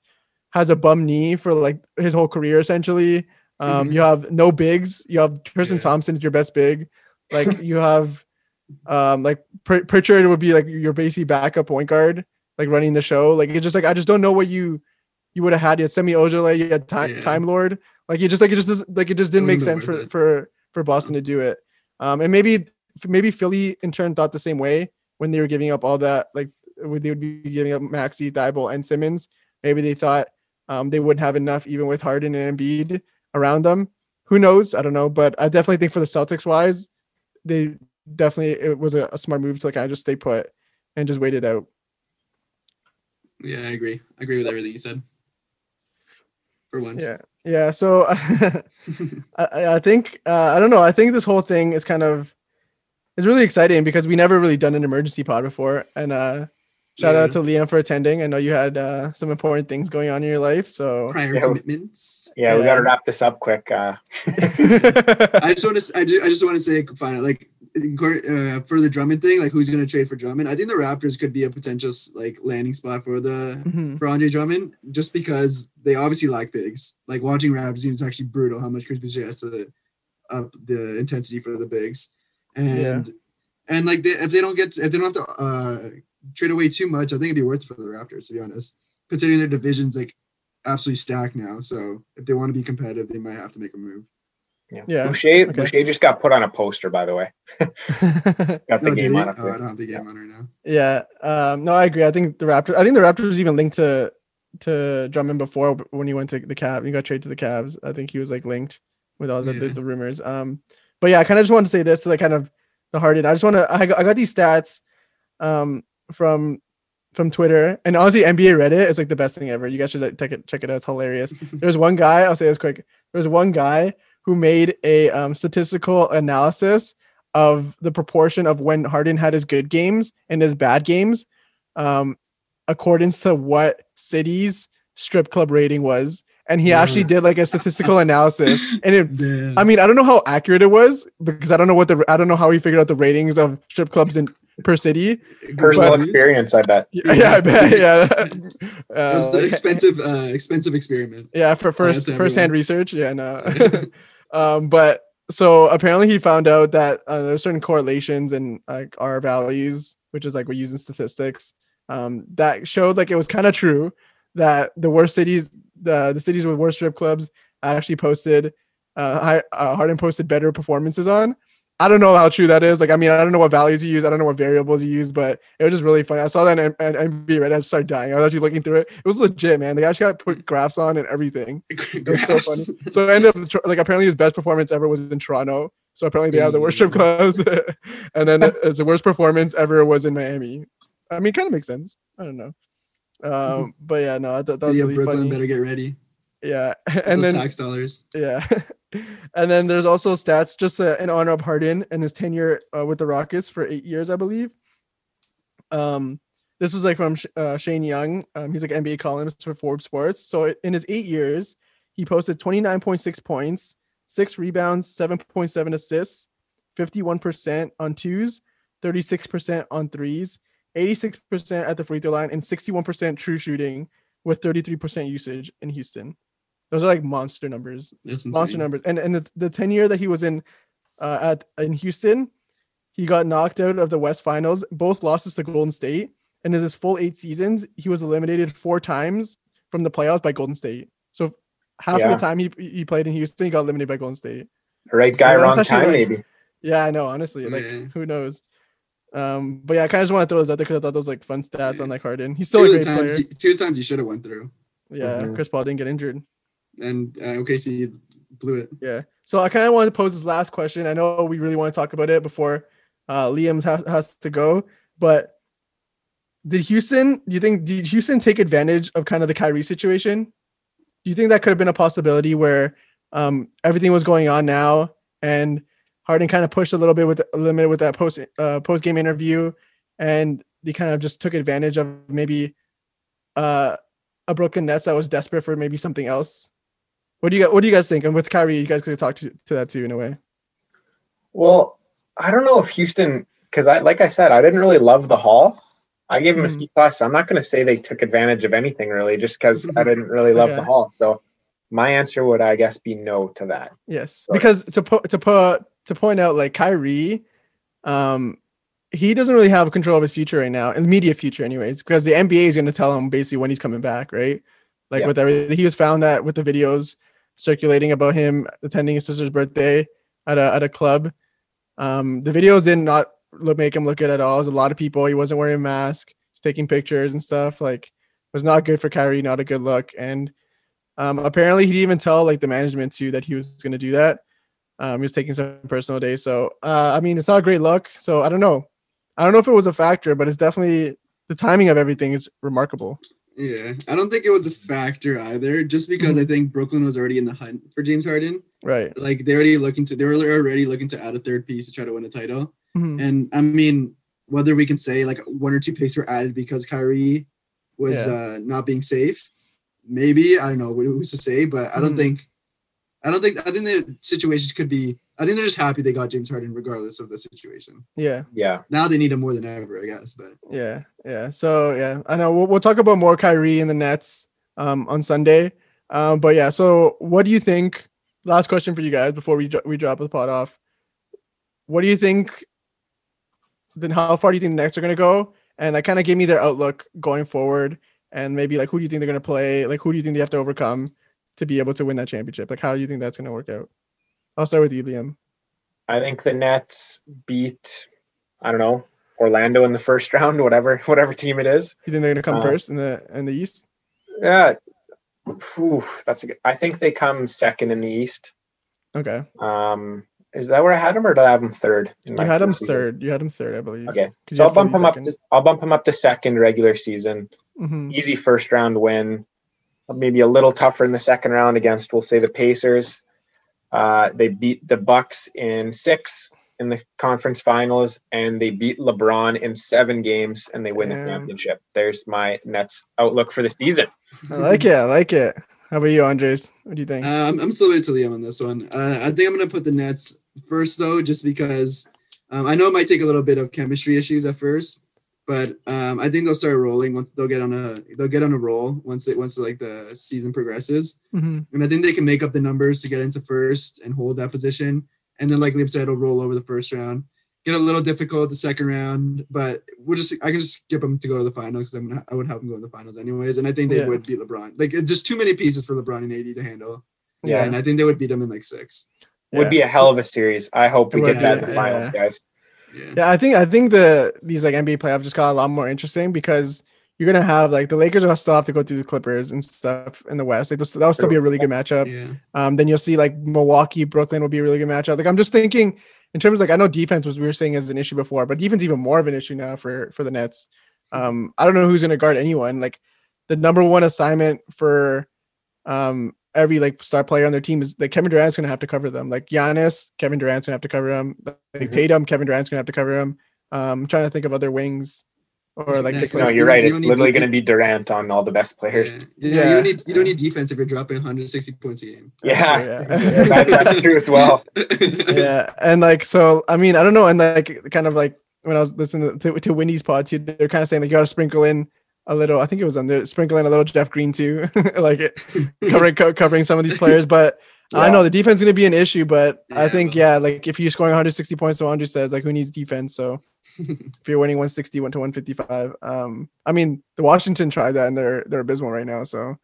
has a bum knee for like his whole career, essentially. Um,
Mhm.
You have no bigs. You have Tristan
Yeah.
Thompson is your best big. Like you have, um, like Pr- Pritchard would be like your basic backup point guard, like running the show. Like it's just like I just don't know what you you would have had. You had Semi Ojeleye, you had Time
Yeah.
Time Lord. Like you just like it just like it just didn't make sense for for for Boston to do it. Um, and maybe maybe Philly in turn thought the same way when they were giving up all that, like when they would be giving up Maxey, Thybulle, and Simmons. Maybe they thought um, they wouldn't have enough even with Harden and Embiid around them. Who knows? I don't know, but I definitely think for the Celtics wise, they definitely it was a, a smart move to kind of just stay put and just wait it out.
Yeah, I agree. I agree with everything you said. For once.
Yeah, yeah. So I, I I think uh, I don't know. I think this whole thing is kind of is really exciting because we never really done an emergency pod before, and uh, shout out to Liam for attending. I know you had uh, some important things going on in your life, so
Prior
Yeah.
commitments.
Yeah, we got to wrap this up quick. Uh,
I just want to. I just, I just want to say, final like uh, for the Drummond thing, like who's going to trade for Drummond? I think the Raptors could be a potential like landing spot for the
Mhm.
for Andre Drummond, just because they obviously lack bigs. Like watching Raptors, it's actually brutal how much Chris Boucher has to up the intensity for the bigs, and and like they, if they don't get if they don't have to uh, trade away too much, I think it'd be worth it for the Raptors to be honest, considering their division's like absolutely stacked now. So if they want to be competitive, they might have to make a move.
yeah.
Yeah,
Boucher,
okay.
Boucher just got put on a poster, by the way. Got the
No,
game on
Oh, I
there.
don't have the game on right now.
yeah. Um, no, I agree. I think the Raptors. I think the Raptors was even linked to to Drummond before when he went to the Cavs. He got traded to the Cavs. I think he was like linked with all the, the, the rumors. Um, but yeah, I kind of just wanted to say this to like kind of the Harden. I just want to. I got, I got these stats, um, from from Twitter and honestly, NBA Reddit is like the best thing ever. You guys should like, check it check it out. It's hilarious. There's one guy. I'll say this quick. There's one guy who made a um, statistical analysis of the proportion of when Harden had his good games and his bad games, um, accordance to what city's strip club rating was. And he actually did like a statistical analysis. And it,
Damn.
I mean, I don't know how accurate it was because I don't know what the I don't know how he figured out the ratings of strip clubs in per city.
Personal
But-
experience, I bet.
Yeah, yeah I bet. Yeah. Uh,
the
like-
expensive, uh, expensive experiment.
yeah, for first
to
first hand research. Yeah, no. um, but so apparently he found out that uh, there's certain correlations in like our values, which is like we're using statistics. Um, that showed like it was kind of true that the worst cities, the the cities with worst strip clubs, actually posted, uh, high, uh, Harden posted better performances on. I don't know how true that is. Like, I mean, I don't know what values you use. I don't know what variables you use, but it was just really funny. I saw that and NBA Reddit. I started dying. I was actually looking through it. It was legit, man. The guy actually got put graphs on and everything. It was so funny. So I ended up like apparently his best performance ever was in Toronto. So apparently they have the worst strip clubs, and then his the worst performance ever was in Miami. I mean, kind of makes sense. I don't know. Um, but yeah, no, I thought that was
of
really
Brooklyn
funny.
better get ready.
Yeah,
And
then
tax dollars.
yeah, and then there's also stats just uh, in honor of Harden and his tenure uh, with the Rockets for eight years, I believe. Um, this was like from uh, Shane Young. Um, he's like NBA columnist for Forbes Sports. So in his eight years, he posted 29.6 points, six rebounds, 7.7 assists, 51% on twos, 36% on threes, 86% at the free throw line, and 61% true shooting with 33% usage in Houston. Those are like monster numbers. Monster numbers. And and the, the 10 year that he was in uh, at in Houston, he got knocked out of the West Finals, both losses to Golden State. And in his full eight seasons, he was eliminated four times from the playoffs by Golden State. So half
Yeah.
of the time he he played in Houston, he got eliminated by Golden State.
Right guy,
that's
wrong time,
like,
maybe.
Yeah, I know. Honestly, like
Yeah.
who knows? Um, but yeah, I kind of just want to throw those out there because I thought those like fun stats
Yeah.
on like Harden. He's
Two
still a great
times,
player.
he- two times he should have went through,
Yeah,
Mhm.
Chris Paul didn't get injured.
and uh, OKC blew it.
Yeah. So I kind of wanted to pose this last question. I know we really want to talk about it before uh, Liam has, has to go, but did Houston? Do you think did Houston take advantage of kind of the Kyrie situation? Do you think that could have been a possibility where um, everything was going on now and Harden kind of pushed a little bit with a limited with that post uh, post game interview, and they kind of just took advantage of maybe uh, a Brooklyn Nets that was desperate for maybe something else. What do you got? What do you guys think? And with Kyrie, you guys could talk to, to that too in a way.
Well, I don't know if Houston, because I like I said, I didn't really love the haul. I gave them a
Mhm.
C plus. I'm not going to say they took advantage of anything really, just because I
Mhm.
didn't really love the
Okay.
haul. So my answer would, I guess, be no to that.
Yes,
Sorry.
because to put to put to point out like Kyrie, um, he doesn't really have control of his future right now, and the media future, anyways, because the NBA is going to tell him basically when he's coming back, right? Like
Yeah.
with everything, he was found that with the videos circulating about him attending his sister's birthday at a at a club. Um, the videos did not look, make him look good at all. There's a lot of people. He wasn't wearing a mask. He's taking pictures and stuff. Like it was not good for Kyrie. Not a good look. And um, apparently, he didn't even tell like the management too that he was going to do that. Um, he was taking some personal days. So uh, I mean, it's not a great look. So I don't know. I don't know if it was a factor, but it's definitely the timing of everything is remarkable.
Yeah, I don't think it was a factor either. Just because I think Brooklyn was already in the hunt for James Harden.
Right.
Like they're already looking to, they were already looking to add a third piece to try to win a title.
Mhm.
And I mean, whether we can say like one or two picks were added because Kyrie was
Yeah.
uh, not being safe, maybe I don't know who's to say, but I don't
Mhm.
think, I don't think, I think the situations could be. I think they're just happy they got James Harden regardless of the situation.
Yeah.
Yeah.
Now they need him more than ever, I guess. But
Yeah, yeah. So yeah, I know we'll, we'll talk about more Kyrie and the Nets um, on Sunday. Um, but yeah, so what do you think? Last question for you guys before we we drop the pot off. What do you think? Then how far do you think the Nets are gonna go? And like kind of give me their outlook going forward, and maybe like who do you think they're gonna play? Like who do you think they have to overcome to be able to win that championship? Like how do you think that's gonna work out? I'll start with you, Liam.
I think the Nets beat, I don't know, Orlando in the first round, whatever, whatever team it is.
You think they're gonna come
Uh,
first in the in the East?
Yeah. That's a good. I think they come second in the East.
Okay,
Um, is that where I had them, or did I have them third?
you had them
season?
third. You had them third, I believe.
Okay. so I'll bump them up. To, I'll bump them up to second regular season.
Mhm.
Easy first round win. Maybe a little tougher in the second round against, we'll say, the Pacers. Uh, they beat the Bucks in six in the conference finals, and they beat LeBron in seven games, and they win
Damn.
the championship. There's my Nets outlook for the season.
I like it. I like it. How about you, Andres? What do you think?
Uh, I'm, I'm still with Liam on this one. Uh, I think I'm going to put the Nets first, though, just because um, I know it might take a little bit of chemistry issues at first, but um, I think they'll start rolling once they'll get on a they'll get on a roll once it once like the season progresses,
Mhm.
and I think they can make up the numbers to get into first and hold that position, and then like Liam said, it'll roll over the first round. Get a little difficult the second round, but we'll just I can just skip them to go to the finals because I'm gonna, I would have them go to the finals anyways, and I think they
Yeah.
would beat LeBron. Like just too many pieces for LeBron and AD to handle.
Yeah.
and I think they would beat them in like six.
Would
Yeah.
be a hell of a series. I hope we get that in the
yeah.
finals, guys.
Yeah.
Yeah, I think I think the these like NBA playoffs just got a lot more interesting because you're gonna have like the Lakers will still have to go through the Clippers and stuff in the West. Like those- that'll still be a really good matchup.
Yeah.
Um, then you'll see like Milwaukee, Brooklyn will be a really good matchup. Like I'm just thinking in terms like I know defense was we were saying as an issue before, but defense even more of an issue now for for the Nets. Um, I don't know who's gonna guard anyone. Like the number one assignment for um every like star player on their team is like Kevin Durant's gonna have to cover them. Like Giannis, Kevin Durant's gonna have to cover him. Like
Mhm.
Tatum, Kevin Durant's gonna have to cover him. Um, I'm trying to think of other wings or like
Yeah,
the
no,
No, you're right.
you
It's literally going to be Durant on all the best players.
Yeah. Yeah,
Yeah.
You don't need you don't need defense if you're dropping 160 points a game.
Yeah,
Yeah.
that, that's true as well.
yeah and like so i mean i don't know and like kind of like when I was listening to, to Windy's pod too, they're kind of saying that you got to sprinkle in a little. I think it was under sprinkling a little Jeff Green too, like it, covering co- covering some of these players. But I know the defense is going to be an issue. But I think yeah, like if you're scoring 160 points, so Andrew says, like who needs defense? So if you're winning 161 to 155, um, I mean the Washington tried that and they're they're abysmal right now. So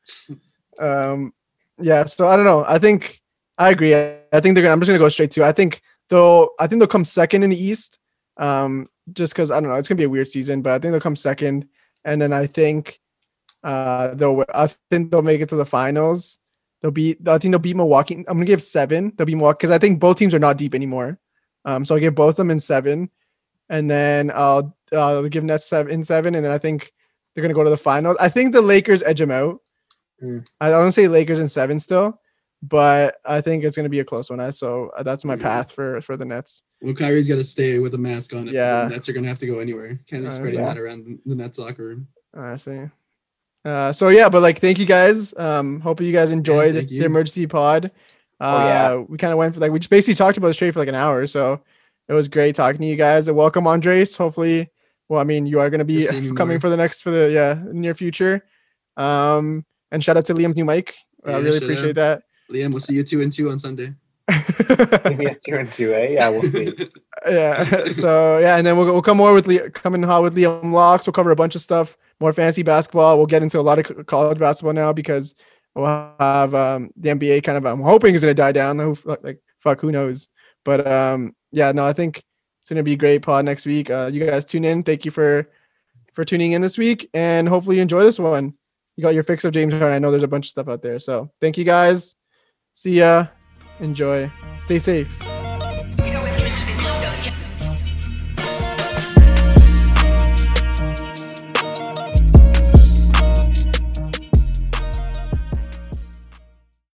um, yeah. So I don't know. I think I agree. I, I think they're gonna. I'm just gonna go straight to. I think they'll. I think they'll come second in the East. Um, just because I don't know, it's gonna be a weird season, but I think they'll come second, and then I think, uh, they'll. I think they'll make it to the finals. They'll beat. I think they'll beat Milwaukee. I'm gonna give seven. They'll be Milwaukee because I think both teams are not deep anymore. Um, so I'll give both of them in seven, and then I'll uh, give Nets seven in seven, and then I think they're gonna go to the finals. I think the Lakers edge them out.
Hmm.
I don't say Lakers in seven still, but I think it's gonna be a close one. I so uh, that's my
Yeah.
path for for the Nets.
Well, Kyrie's got to stay with a mask on.
Yeah.
the Nets are gonna have to go anywhere. Can't be
Uh,
spreading that around the- Nets locker room.
Honestly. Uh, so yeah, but like, thank you guys. Um, hope you guys enjoyed
thank
the emergency pod. Uh,
Oh, yeah.
we kind of went for like we just basically talked about the trade for like an hour, so it was great talking to you guys. And welcome, Andres. Hopefully, well, I mean, you are going to be
To see
coming
more.
for the next for the yeah near future. Um, and shout out to Liam's new mic. I
Yeah,
really appreciate that.
Liam, we'll see you two and two on Sunday.
Maybe it's two and two, eh? Yeah, we'll see.
yeah. So yeah, and then we'll we'll come more with Liam, come in hot with Liam Locks. We'll cover a bunch of stuff, more fancy basketball. We'll get into a lot of college basketball now because we'll have um, the NBA kind of. I'm hoping is gonna die down. Like fuck who knows? But um, yeah, no, I think it's gonna be a great pod next week. Uh, you guys tune in. Thank you for for tuning in this week, and hopefully you enjoy this one. You got your fix of James Harden. I know there's a bunch of stuff out there. So thank you guys. See ya. Enjoy. Stay safe.